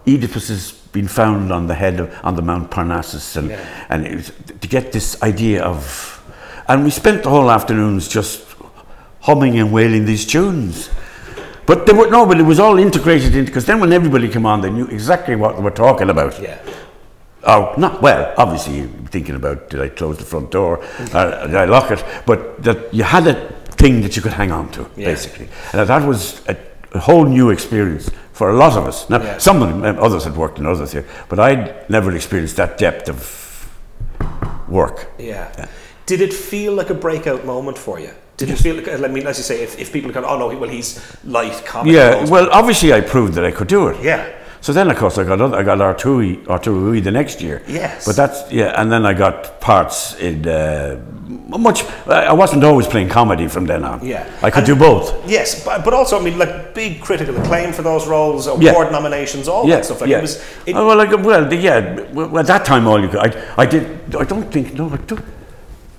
Oedipus has been found on the head of on the Mount Parnassus, and Yeah. and it was to get this idea of, and we spent the whole afternoons just humming and wailing these tunes. But they were no, but it was all integrated into because then when everybody came on, they knew exactly what they were talking about. Yeah. Oh, not well. Obviously, you're thinking about did I close the front door, or did I lock it? But that you had a thing that you could hang on to, Yeah. basically, and that was a, a whole new experience for a lot of us. Now, Yeah. some of them, um, others had worked in others here, but I'd never experienced that depth of work. Yeah. Did it feel like a breakout moment for you? Did it feel like, I mean, as you say, if, if people go, oh no, well, he's light comedy. Yeah, roles." well, obviously, I proved that I could do it. Yeah. So then, of course, I got other, I got Artui Artui the next year. Yes. But that's yeah, and then I got parts in uh, much. I wasn't always playing comedy from then on. Yeah. I could And- do both. Yes, but, but also, I mean, like big critical acclaim for those roles, award Yeah. nominations, all Yeah, that stuff. Like yeah. it was. It, oh, well, like, well, the, yeah. Well, at that time, all you could. I, I did. I don't think. No, I don't.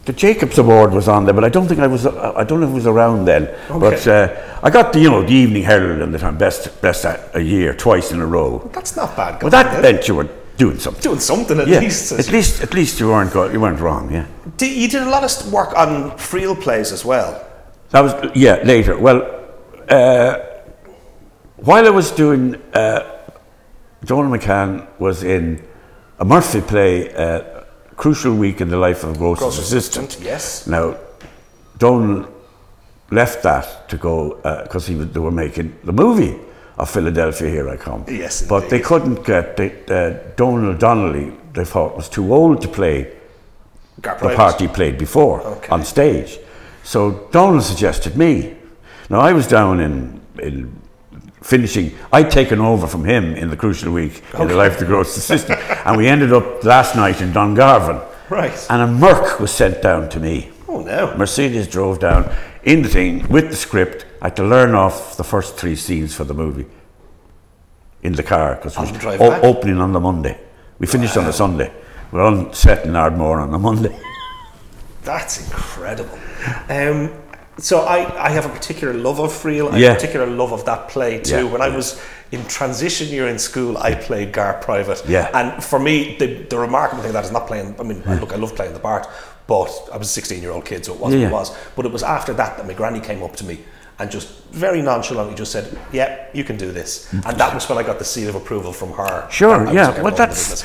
The Jacobs Award was on there, but I don't think I was. uh, I don't know if it was around then. But uh, I got the you know the Evening Herald and the time best best a, a year twice in a row. that's not bad. Well, that meant you were doing something. Doing something at yeah, least. at least, at least you weren't go, you weren't wrong. Yeah, You did a lot of work on Friel plays as well. that was yeah later. Well, uh, while I was doing, uh, Donal McCann was in a Murphy play, uh, Crucial Week in the Life of a Grocer's Grocer's Assistant. Assistant, yes. Now, Donal left that to go because was, they were making the movie of Philadelphia. Here I come. Yes, but they couldn't get they, uh, Donal Donnelly. They thought was too old to play Gar the part he played before Okay. on stage. So Donal suggested me. Now I was down in, in finishing. I'd taken over from him in the crucial week in the life of the gross assistant, and we ended up last night in Dungarvan. Right. And a Merc was sent down to me. Oh, no. Mercedes drove down in the thing with the script. I had to learn off the first three scenes for the movie in the car because the o- opening on the Monday. We finished on the Sunday. We're on set in Ardmore on the Monday. That's incredible. Um, so I, I have a particular love of Friel. I Yeah. have a particular love of that play too. Yeah, when I was in transition year in school, I played Gar Private. Yeah. And for me, the, the remarkable thing of that is not playing. I mean, look, I love playing the part, but I was a 16 year old kid, so it was Yeah, what it was. But it was after that that my granny came up to me and just very nonchalantly just said, "Yeah, you can do this." And that was when I got the seal of approval from her. Sure, that I was yeah, well, that's-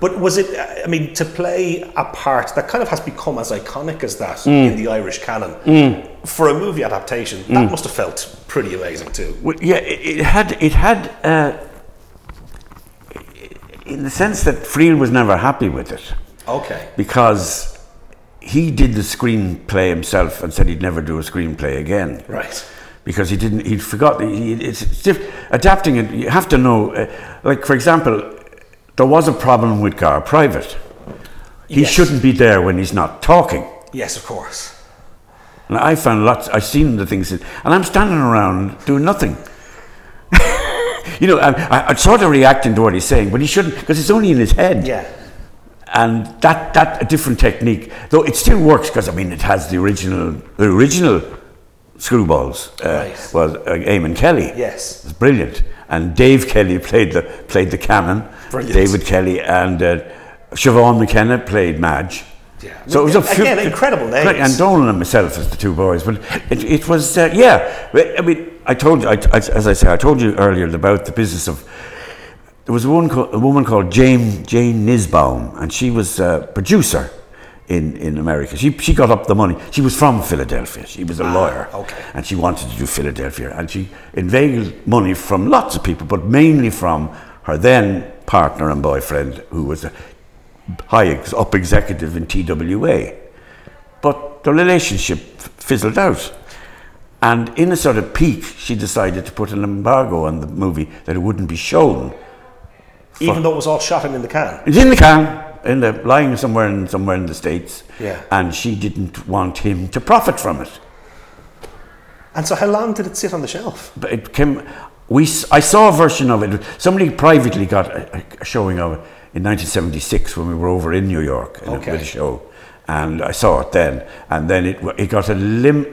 But was it? I mean, to play a part that kind of has become as iconic as that Mm. in the Irish canon for a movie adaptation, Mm. that must have felt pretty amazing too. Well, yeah, it, it had it had uh, in the sense that Friel was never happy with it Okay. because he did the screenplay himself and said he'd never do a screenplay again. Right. Because he didn't, he'd forgot. He, it's, it's diff, adapting it. You have to know. Uh, like for example, there was a problem with Gar Private. He Yes. shouldn't be there when he's not talking. Yes, of course. And I found lots, I've seen the things, and I'm standing around doing nothing. you know, I'm, I- I'm sort of reacting to what he's saying, but he shouldn't, because it's only in his head. Yeah. And that, that, a different technique, though it still works, because I mean, it has the original, the original screwballs. Uh, Right. Was uh, Eamon Kelly. Yes. It's brilliant. And Dave Kelly played the, played the canon. Brilliant. David Kelly and uh, Siobhan McKenna played Madge. Yeah. So it was a few- Again, incredible names. Right, And Donal and myself as the two boys, but it, it was uh, yeah. I mean, I told you, I, I, as I say, I told you earlier about the business of. There was a woman, called, a woman called Jane Jane Nisbaum, and she was a producer in, in America. She she got up the money. She was from Philadelphia. She was a lawyer, okay. and she wanted to do Philadelphia, and she inveigled money from lots of people, but mainly from her then partner and boyfriend, who was a high ex- up executive in TWA. But the relationship fizzled out. And in a sort of peak, she decided to put an embargo on the movie that it wouldn't be shown. Even though it was all shot in, in the can. It's in the can, in the lying somewhere in somewhere in the states. Yeah. And she didn't want him to profit from it. And so, how long did it sit on the shelf? But it came. We I saw a version of it. Somebody privately got a, a showing of it in 1976 when we were over in New York in a- Okay. with a show, and I saw it then. And then it it got a lim.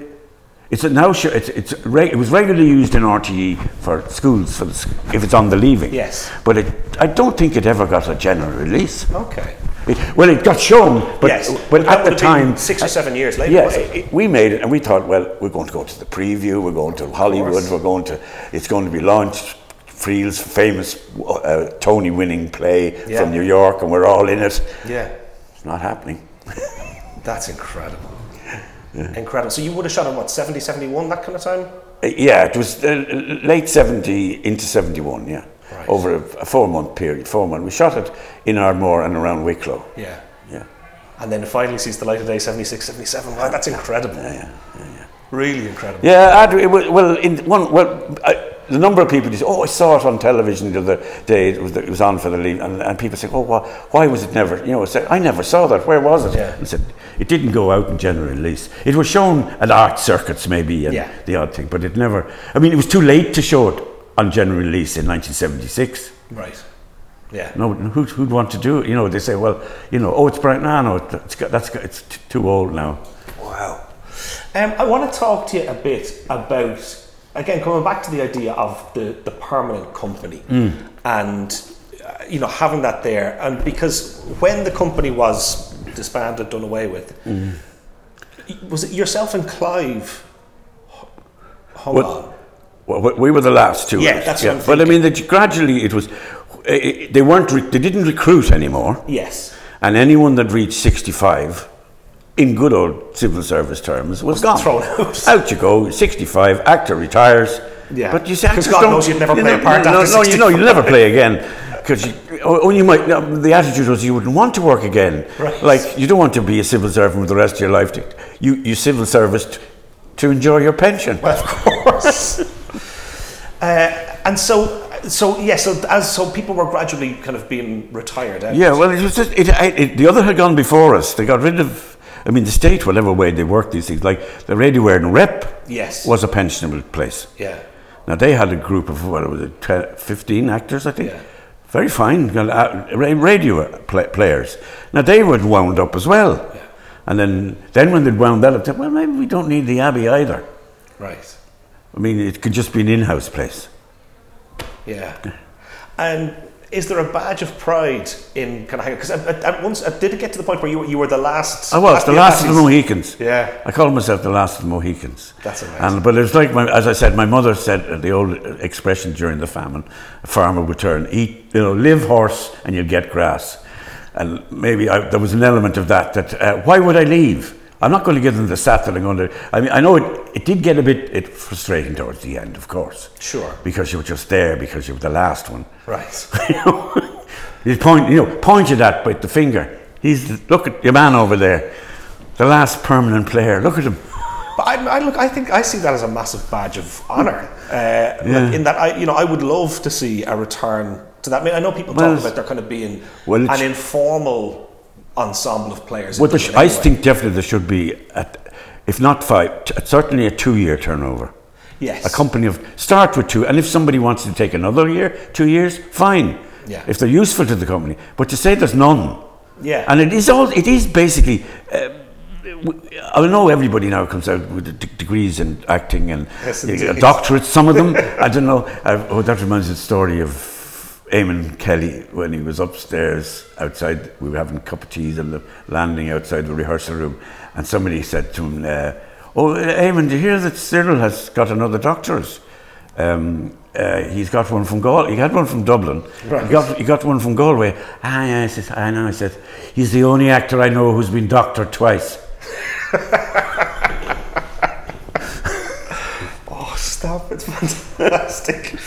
It's a now show. It's, it's reg, it was regularly used in RTE for schools for the, if it's on the leaving. Yes. But it, I don't think it ever got a general release. Okay. It, well, it got shown, but, yes. but at the would have been time, six or seven years later. yeah, it- we made it, and we thought, well, we're going to go to the preview. We're going to Hollywood. We're going to. It's going to be launched. Friel's famous uh, Tony-winning play Yeah. from New York, and we're all in it. Yeah. It's not happening. That's incredible. Incredible. So, you would have shot in what, 70, 71, that kind of time? Uh, yeah, it was uh, late seventy into seventy-one. Yeah, Right. over a, a four-month period. Four months. We shot it in Ardmore and around Wicklow. Yeah. Yeah. And then it finally sees the light of day 76, 77. Wow, that's incredible. Yeah. Yeah. yeah. Really incredible. Yeah, I'd, well, in one, well, I, the number of people who say, "Oh, I saw it on television the other day. It was, it was on for the lead," and, and people say, "Oh, why, why was it never?" You know, I "I never saw that. Where was it?" Yeah. And said, "It didn't go out in general release. It was shown at art circuits, maybe, and Yeah. the odd thing, but it never. I mean, it was too late to show it on general release in 1976. Right. Yeah. No, who'd, who'd want to do it? You know, they say, "Well, you know, oh, it's bright now. No, it's got, that's got, it's t- too old now." Wow. Um, I want to talk to you a bit about, again, coming back to the idea of the, the permanent company. And uh, you know, having that there, and because when the company was disbanded, done away with, was it yourself and Clive hung What- on? Well, we- we were the last two. Yeah, that's what I'm But I mean, that gradually it was. eh, eh, They weren't. Re- they didn't recruit anymore, Yes. and anyone that reached sixty-five, in good old civil service terms, was gone. thrown out. Out you go. Sixty-five. Actor retires. Yeah. But you say, 'Cause actors God knows you'd never you play a know- part no, no, you know, you'll never play again. Because you, or, or you might. The attitude was you wouldn't want to work again. Right. Like you don't want to be a civil servant for the rest of your life. You you civil serviced to enjoy your pension. Well, of course. uh, and so, so yeah, so as so people were gradually kind of being retired. Out. Yeah, well, it was just, it, it, it, the other had gone before us. They got rid of, I mean, the state, whatever way they work these things, like the Radio Éireann Rep Yes. was a pensionable place. Yeah. Now, they had a group of, what was it, 12, 15 actors, I think. Yeah. Very fine uh, radio pla players. Now, they were wound up as well. Yeah. And then, then when they'd wound that up, they well, maybe we don't need the Abbey either. Right. I mean, it could just be an in-house place. Yeah. And is there a badge of pride in kind of? Because at, at once, uh, did it get to the point where you, were- you were the last? I was the last of the Mohicans. Yeah. I called myself the last of the Mohicans. That's amazing. And but it's like my, as I said, my mother said uh, the old expression during the famine: a farmer would turn, eat, you know, live horse, and you'll get grass. And maybe I, there was an element of that. That uh, why would I leave? I'm not going to give them the sat that I'm going to. I mean, I know it. It did get a bit it frustrating towards the end, of course. Sure. Because you were just there because you were the last one. Right. you know, he's point, you know, pointed at with the finger. He's look at your man over there, the last permanent player. Look at him. But I, I look. I think I see that as a massive badge of honour. Uh, like in that, I you know, I would love to see a return to that. I mean, I know people Well, talk about there kind of being well, an informal ensemble of players. Well, sh- it I think definitely there should be, at, if not five, t- certainly a two-year turnover. yes, A company of start with two, and if somebody wants to take another year, two years, fine. Yeah. If they're useful to the company, but to say there's none, Yeah. and it is all, it is basically. Uh, I know everybody now comes out with d- degrees in acting and Yes, uh, doctorates. Some of them, I don't know. Uh, oh, that reminds me of the story of Eamon Kelly when he was upstairs outside. We were having a cup of tea on the landing outside the rehearsal room, and somebody said to him, uh, "Oh, Eamon, do you hear that Cyril has got another doctorate?" Um, uh, he's got one from Gal. He had one from Dublin. Right. He got he got one from Galway. Ah, yeah, I said, I know. I said, he's the only actor I know who's been doctored twice. Oh, stop! It's fantastic.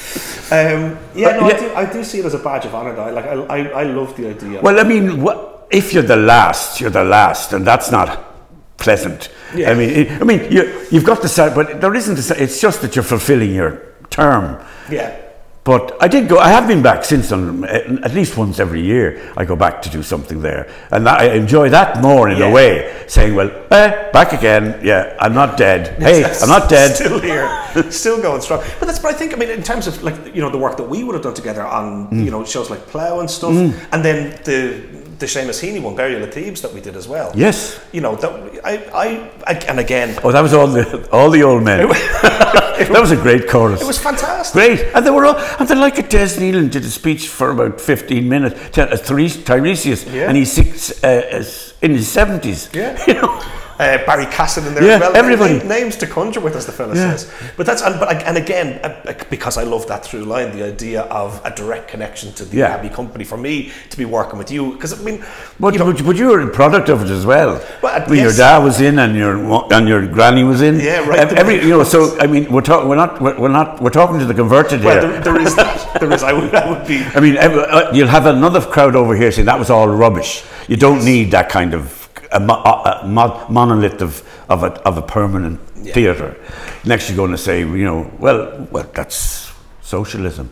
Um, yeah, no. I, do, I do see it as a badge of honour. Though. I, like, I, I, I love the idea. Well, I mean, what, if you're the last, you're the last, and that's not pleasant. Yeah. I mean, it, I mean, you, you've got the side, but there isn't. A, it's just that you're fulfilling your term. yeah, But I did go. I have been back since on at least once every year. I go back to do something there, and I enjoy that more in Yeah. a way. Saying, "Well, eh, back again. Yeah, I'm not dead. Hey, I'm not dead." Still here, still going strong. But that's. But I think. I mean, in terms of like you know the work that we would have done together on Mm. you know shows like Plough and stuff, and then the the Seamus Heaney one, Burial of Thebes, that we did as well. Yes. You know that I, I, I and again Oh, that was all the all the old men. that was a great chorus. it was fantastic. Great, and they were all, and then like a Des Nealon did a speech for about fifteen minutes. T- uh, Tiresias, Yeah. and he's six, uh, in his seventies. Yeah. you know. Uh, Barry Cassin in there Yeah, as well. everybody. Na- names to conjure with, as the fella Yeah. says. But that's and, but and again uh, because I love that through line, the idea of a direct connection to the Yeah. Abbey company for me to be working with you because I mean, But, you know, but, but you were a product of it as well. Well, uh, when your dad was in and your and your granny was in. Yeah, right, Ev- Every you know, so I mean, we're talking. We're not. We're, we're not. We're talking to the converted well, here. there, there is that. There is. I would. I would be. I mean, ev- uh, you'll have another crowd over here saying that was all rubbish. You don't need that kind of a, a, a monolith of of a, of a permanent theatre. Next, you're going to say, you know, well, well, that's socialism.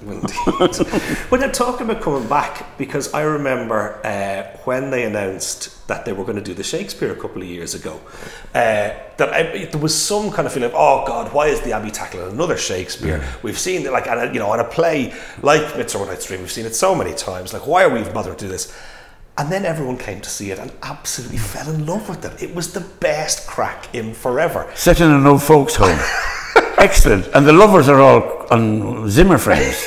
When they're talking about coming back, because I remember uh, when they announced that they were going to do the Shakespeare a couple of years ago, uh, that I, there was some kind of feeling of, oh God, why is the Abbey tackling another Shakespeare? We've seen it, like, and, you know, on a play like Midsummer Night's Dream, we've seen it so many times. Like, why are we bothering to do this? And then everyone came to see it and absolutely fell in love with it. It was the best crack in forever. Set in an old folks' home. Excellent. And the lovers are all on Zimmer frames.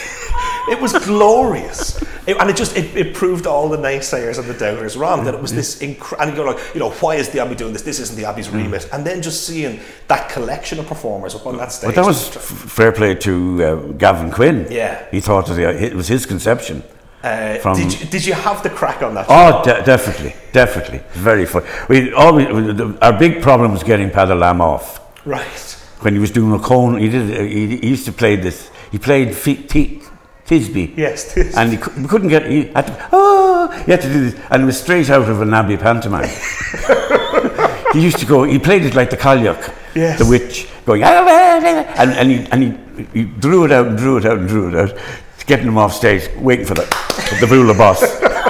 It was glorious. It- and it just it, it proved all the naysayers and the doubters wrong that it was this incredible. and you're like you know why is the Abbey doing this this isn't the Abbey's remit and then just seeing that collection of performers up on that stage But that was fair play to uh, Gavin Quinn. Yeah. He thought that it was his conception. Uh, from- did, you, did you have the crack on that Oh, de- definitely, definitely. Very fun. We always, our big problem was getting Paddy Lamb off. right When he was doing a cone, he did. He, he used to play this. He played Tisby. yes And he, cou- he couldn't get. He had to. Oh, he had to do this, and it was straight out of an Abbey pantomime. he used to go. He played it like the Cailleach, Yes. the witch, going ah, ah, ah, and and he and he, he drew it out and drew it out and drew it out, getting them off stage, waiting for the the Bula boss.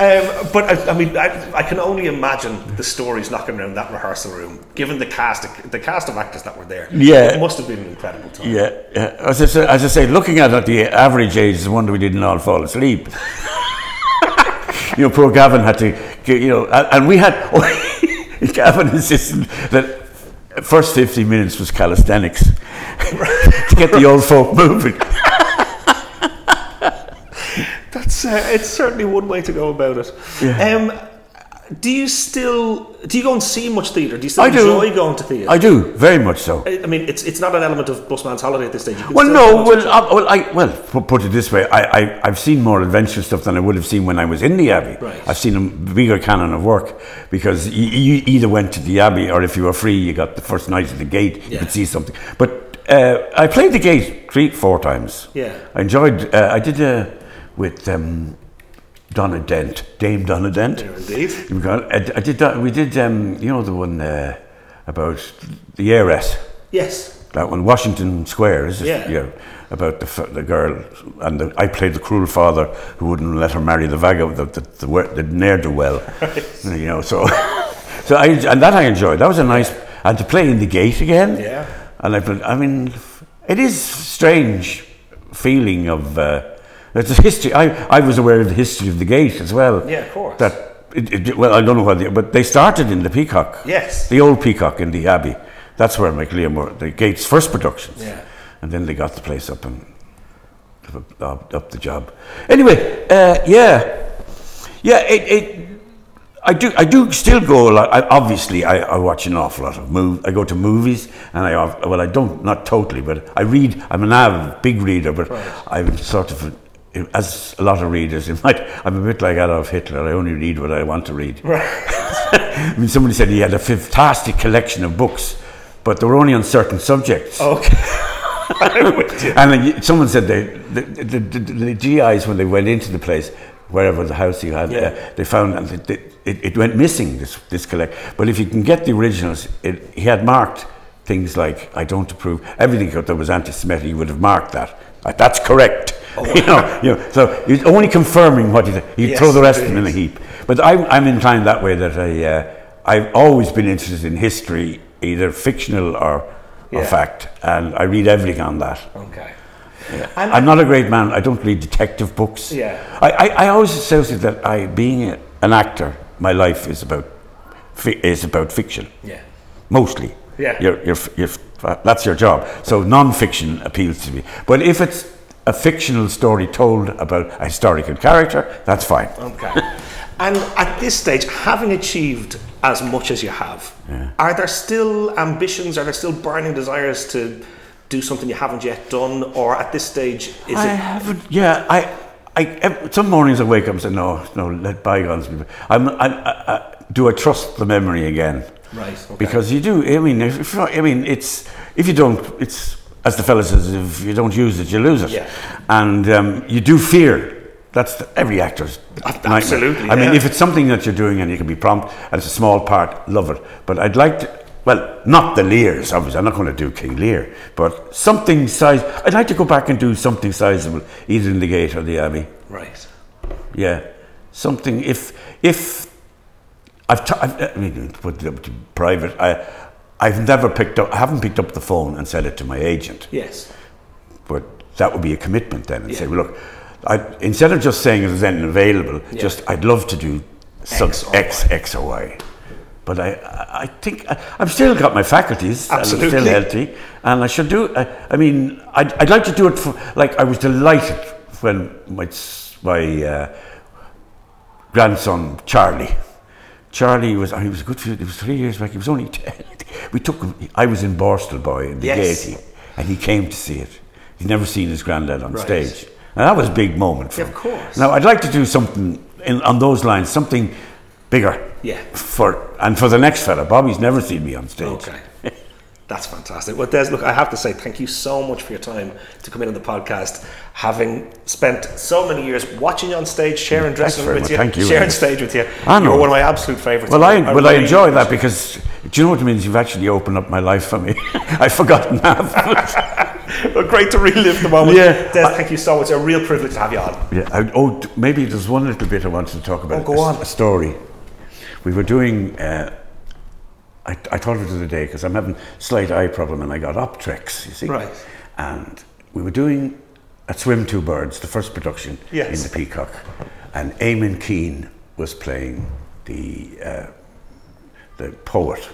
Um, but I, I mean, I, I can only imagine the stories knocking around that rehearsal room, given the cast, the cast of actors that were there. Yeah. it must have been an incredible time. Yeah, yeah. As I say, as I say looking at it at the average age, it's a wonder we didn't all fall asleep. you know, poor Gavin had to, you know, and, and we had, Gavin insisted that first 50 minutes was calisthenics to get the old folk moving. That's uh, it's certainly one way to go about it. Um, do you still do you go and see much theatre? Do you still I do. enjoy going to theatre? I do, very much so. I, I mean, it's it's not an element of Busman's holiday at this stage. Well, no, well, see- uh, well, I, well, put, it this way, I, I, I've seen more adventure stuff than I would have seen when I was in the Abbey. Right. I've seen a bigger canon of work because you, you either went to the Abbey or if you were free, you got the first night at the gate, you could see something. But uh, I played the gate three, four times. Yeah. I enjoyed, uh, I did uh, with um, Donna Dent, Dame Donna Dent. Indeed. We got- I, I did that, we did, um, you know, the one uh, about the heiress. Yes. That one, Washington Square, is it? Yeah. about the, the girl, and the, I played the cruel father who wouldn't let her marry the vagabond, the, the, the, the ne'er do well. You know, so, so I, and that I enjoyed. That was a nice, and to play in the gate again. Yeah. And I, I mean, it is strange feeling of, uh, it's a history. I, I was aware of the history of the gate as well. Yeah, of course. That, it, it, well, I don't know the, but they started in the Peacock. Yes. The old Peacock in the Abbey. That's where Mac Liammóir, the Gates' first productions. Yeah. And then they got the place up and up, up, the job. Anyway, uh, yeah. Yeah, it, it, I do. I do still go a lot. I, obviously, I, I watch an awful lot of movies. I go to movies, and I well, I don't not totally, but I read. I'm an avid big reader, but I'm sort of as a lot of readers. In fact, I'm a bit like Adolf Hitler. I only read what I want to read. I mean, somebody said he had a fantastic collection of books, but they were only on certain subjects. Okay. I'm with you. And then someone said they, the, the, the, the GIs, when they went into the place, wherever the house you had, Yeah. uh, they found that they, it, it went missing, this, this collect. But if you can get the originals, it, he had marked things like, I don't approve, everything that was anti Semitic, he would have marked that. Uh, that's correct. you, know, you know, so he's only confirming what he He'd Yes, throw the rest of them in a heap. But I'm, I'm inclined that way that I, uh, I've always been interested in history, either fictional or, Yeah. or fact, and I read everything on that. Okay. And I'm not a great man. I don't read detective books. Yeah. I, I, I always associate that I, being a, an actor, my life is about fi- is about fiction yeah. mostly. Yeah. You're, you're, you're, that's your job. So non-fiction appeals to me. But if it's a fictional story told about a historical character, that's fine. Okay. and at this stage, having achieved as much as you have, are there still ambitions? Are there still burning desires to do something you haven't yet done? Or at this stage, is I it? haven't. Yeah, I, I. Some mornings I wake up and say, "No, no, let bygones be." I'm, I, I, I, do I trust the memory again? Right, okay. Because you do. I mean, if, if I mean, it's if you don't, it's as the fella says, if you don't use it, you lose it. Yeah. And um, you do fear. That's the, every actor's nightmare. absolutely, I mean, if it's something that you're doing and you can be prompt and it's a small part, love it. But I'd like to. Well, not the Lears, obviously. I'm not going to do King Lear, but something size. I'd like to go back and do something sizable, either in the Gate or the Abbey. Right. Yeah, something. If if I've, t- I've I mean, put it up to private, I I've never picked up. I haven't picked up the phone and said it to my agent, Yes. but that would be a commitment then, and say, well, look, I, instead of just saying there's anything available, just I'd love to do some X X or X, or Y. But I, I think I, I've still got my faculties. and I'm Absolutely. still healthy, and I should do. I, I mean, I'd, I'd like to do it for. Like I was delighted when my, my uh, grandson Charlie, Charlie was he was a good. It was three years back. He was only ten. We took him. I was in Borstal Boy in the Yes. Gaiety, and he came to see it. He'd never seen his granddad on Right. stage, and that was a big moment for Yeah, him. of course. Now I'd like to do something in, on those lines, something bigger. Yeah. For and for the next fella, Bobby's never seen me on stage. Okay. That's fantastic. Well, Des, look, I have to say thank you so much for your time to come in on the podcast. Having spent so many years watching you on stage, sharing dressing very with you, Thank you, sharing stage with you, I know. you're one of my absolute favourites. Well, I, well, I enjoy that because do you know what it means? You've actually opened up my life for me. I've forgotten half. Well, great to relive the moment. Yeah. Des, thank you so much. It's A real privilege to have you on. yeah, I, oh, maybe there's one little bit I wanted to talk about. Oh, go A on. A story. We were doing. Uh, I, I thought of it the other day because I'm having slight eye problem and I got Optrex. You see, Right. And we were doing at Swim Two Birds, the first production Yes. in the Peacock, and Eamon Keane was playing the uh, the poet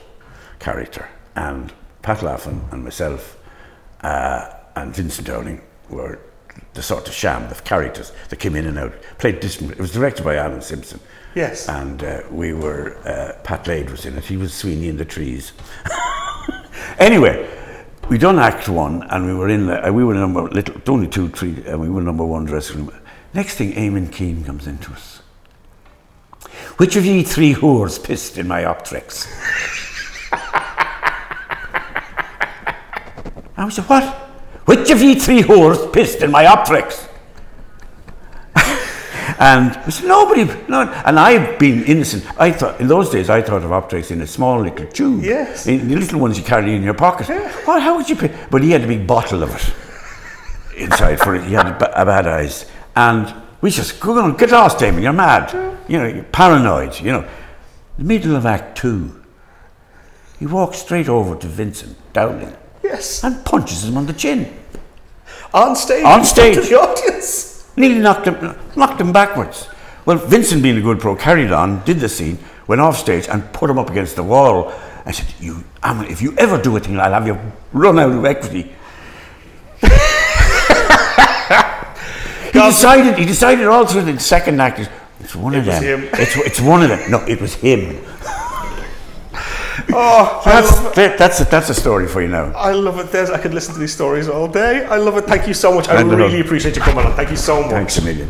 character, and Pat Laughlin and myself uh, and Vincent Dowling were the sort of sham, the characters that came in and out. Played different. It was directed by Alan Simpson. Yes. And uh, we were, uh, Pat Lade was in it. He was Sweeney in the trees. anyway, we done Act One, and we were in. The, uh, we were number little, only two, three, and we were number one dressing room. Next thing, Eamon Keane comes into us. Which of ye three whores pissed in my Optrex? I was like, what? Which of ye three whores pissed in my Optrex? And said, nobody, no. And I've been innocent. I thought, in those days, I thought of Optrex in a small little tube. Yes. In the little ones you carry in your pocket. Well, how would you pay? But he had a big bottle of it inside for it. He had a, a bad eyes. And we just, go on, get lost, Damon, you're mad. You know, you're paranoid, you know. The middle of Act Two, he walks straight over to Vincent Dowling Yes. and punches him on the chin. On stage. On stage. To the audience. Nearly knocked him, knocked him backwards. Well, Vincent, being a good pro, carried on, did the scene, went off stage and put him up against the wall. I said, "You, Alan, if you ever do a thing, I'll have you run out of equity." he decided. He decided all through the second act. It's one of them. him. It's it's one of them. No, it was him. Oh, That's that, that's a, that's a story for you now. I love it, Des. I could listen to these stories all day. I love it. Thank you so much. I And, really appreciate you coming on. Thank you so much. Thanks a million.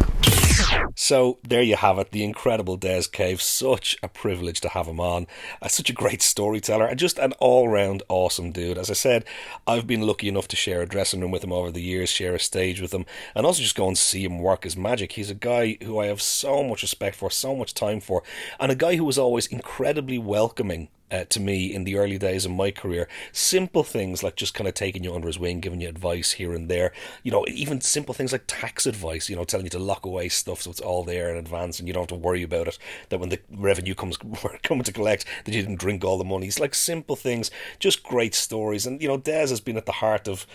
So there you have it, the incredible Des Cave. Such a privilege to have him on. Uh, such a great storyteller and just an all-round awesome dude. As I said, I've been lucky enough to share a dressing room with him over the years, share a stage with him, and also just go and see him work his magic. He's a guy who I have so much respect for, so much time for, and a guy who was always incredibly welcoming uh, to me in the early days of my career. Simple things like just kind of taking you under his wing, giving you advice here and there. You know, even simple things like tax advice, you know, telling you to lock away stuff so it's all there in advance and you don't have to worry about it. That when the revenue comes coming to collect, that you didn't drink all the money. It's like simple things, just great stories. And, you know, Des has been at the heart of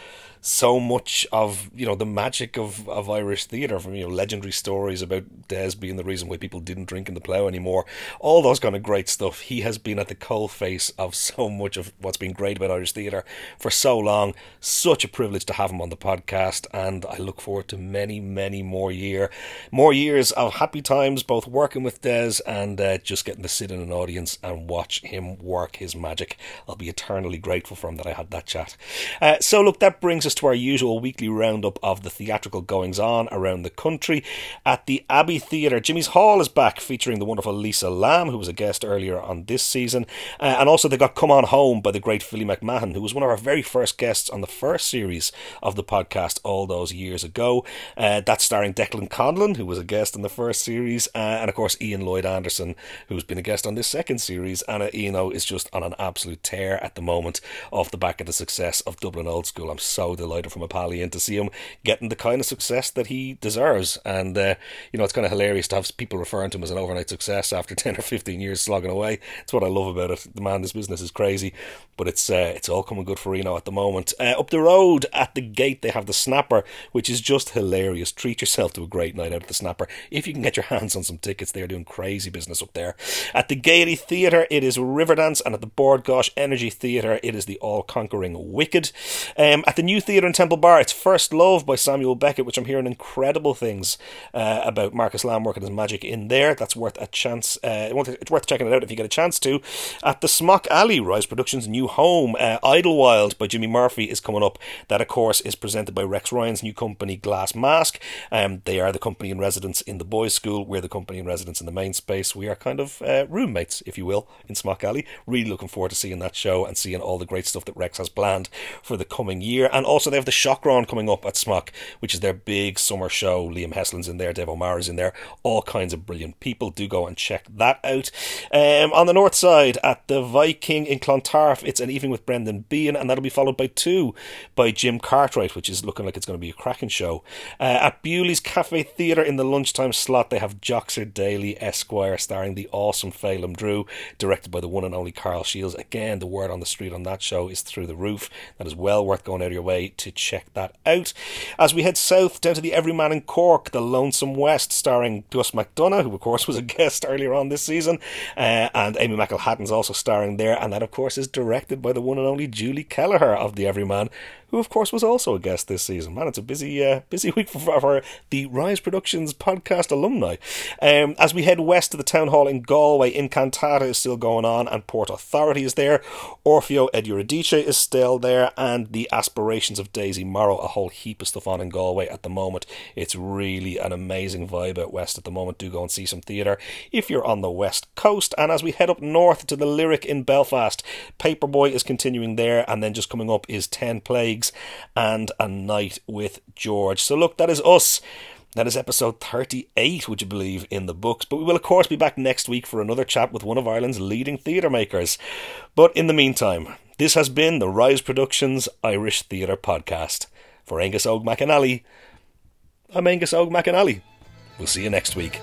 so much of you know the magic of, of Irish theatre from you know legendary stories about Des being the reason why people didn't drink in the plough anymore. All those kind of great stuff. He has been at the coal face of so much of what's been great about Irish theatre for so long. Such a privilege to have him on the podcast and I look forward to many many more year more years of happy times both working with Des and uh, just getting to sit in an audience and watch him work his magic. I'll be eternally grateful for him that I had that chat. Uh, so look that brings us to our usual weekly roundup of the theatrical goings on around the country. At the Abbey Theatre, Jimmy's Hall is back, featuring the wonderful Lisa Lamb, who was a guest earlier on this season. Uh, and also, they got Come On Home by the great Philly McMahon, who was one of our very first guests on the first series of the podcast all those years ago. Uh, that's starring Declan Conlon, who was a guest in the first series, uh, and of course, Ian Lloyd Anderson, who's been a guest on this second series. Uh, Ian is just on an absolute tear at the moment off the back of the success of Dublin Old School. I'm so delighted from a pally in to see him getting the kind of success that he deserves. And, uh, you know, it's kind of hilarious to have people referring to him as an overnight success after 10 or 15 years slogging away. It's what I love about it. The man, this business is crazy, but it's uh, it's all coming good for Reno at the moment. Uh, up the road at the gate, they have the Snapper, which is just hilarious. Treat yourself to a great night out at the Snapper. If you can get your hands on some tickets, they're doing crazy business up there. At the Gaiety Theatre, it is Riverdance, and at the Bord Gáis Energy Theatre, it is the all conquering Wicked. Um, at the new theatre, Theatre in Temple Bar, it's First Love by Samuel Beckett, which I'm hearing incredible things uh, about Marcus Lamb working his magic in there. That's worth a chance. Uh, it's worth checking it out if you get a chance to. At the Smock Alley, Rise Productions' new home, uh, Idlewild by Jimmy Murphy is coming up. That, of course, is presented by Rex Ryan's new company, Glass Mask. Um, they are the company in residence in the boys' school. We're the company in residence in the main space. We are kind of uh, roommates, if you will, in Smock Alley. Really looking forward to seeing that show and seeing all the great stuff that Rex has planned for the coming year. And also, they have the Shaughraun coming up at Smock, which is their big summer show. Liam Heslin's in there, Dave O'Mara's in there, all kinds of brilliant people. Do go and check that out. Um, on the north side, at the Viking in Clontarf, it's an evening with Brendan Behan, and that'll be followed by two by Jim Cartwright, which is looking like it's going to be a cracking show. Uh, at Bewley's Cafe Theatre in the lunchtime slot, they have Joxer Daly Esquire, starring the awesome Phelim Drew, directed by the one and only Karl Shiels. Again, the word on the street on that show is through the roof. That is well worth going out of your way to check that out. As we head south down to the Everyman in Cork, The Lonesome West, starring Gus McDonough, who of course was a guest earlier on this season, uh, and Amy McElhatton's also starring there, and that of course is directed by the one and only Julie Kelleher of The Everyman, who of course was also a guest this season. Man, it's a busy, uh, busy week for, for the Rise Productions podcast alumni. Um, as we head west to the town hall in Galway, Incantata is still going on, and Port Authority is there. Orfeo ed is still there, and the Aspirations of Daisy Morrow. A whole heap of stuff on in Galway at the moment. It's really an amazing vibe out west at the moment. Do go and see some theatre if you're on the west coast. And as we head up north to the Lyric in Belfast, Paperboy is continuing there, and then just coming up is Ten Plagues and A Night with George. So, look, that is us. That is episode 38, would you believe, in the books. But we will, of course, be back next week for another chat with one of Ireland's leading theatre makers. But in the meantime, this has been the Rise Productions Irish Theatre Podcast. For Aonghus Óg McAnally, I'm Aonghus Óg McAnally. We'll see you next week.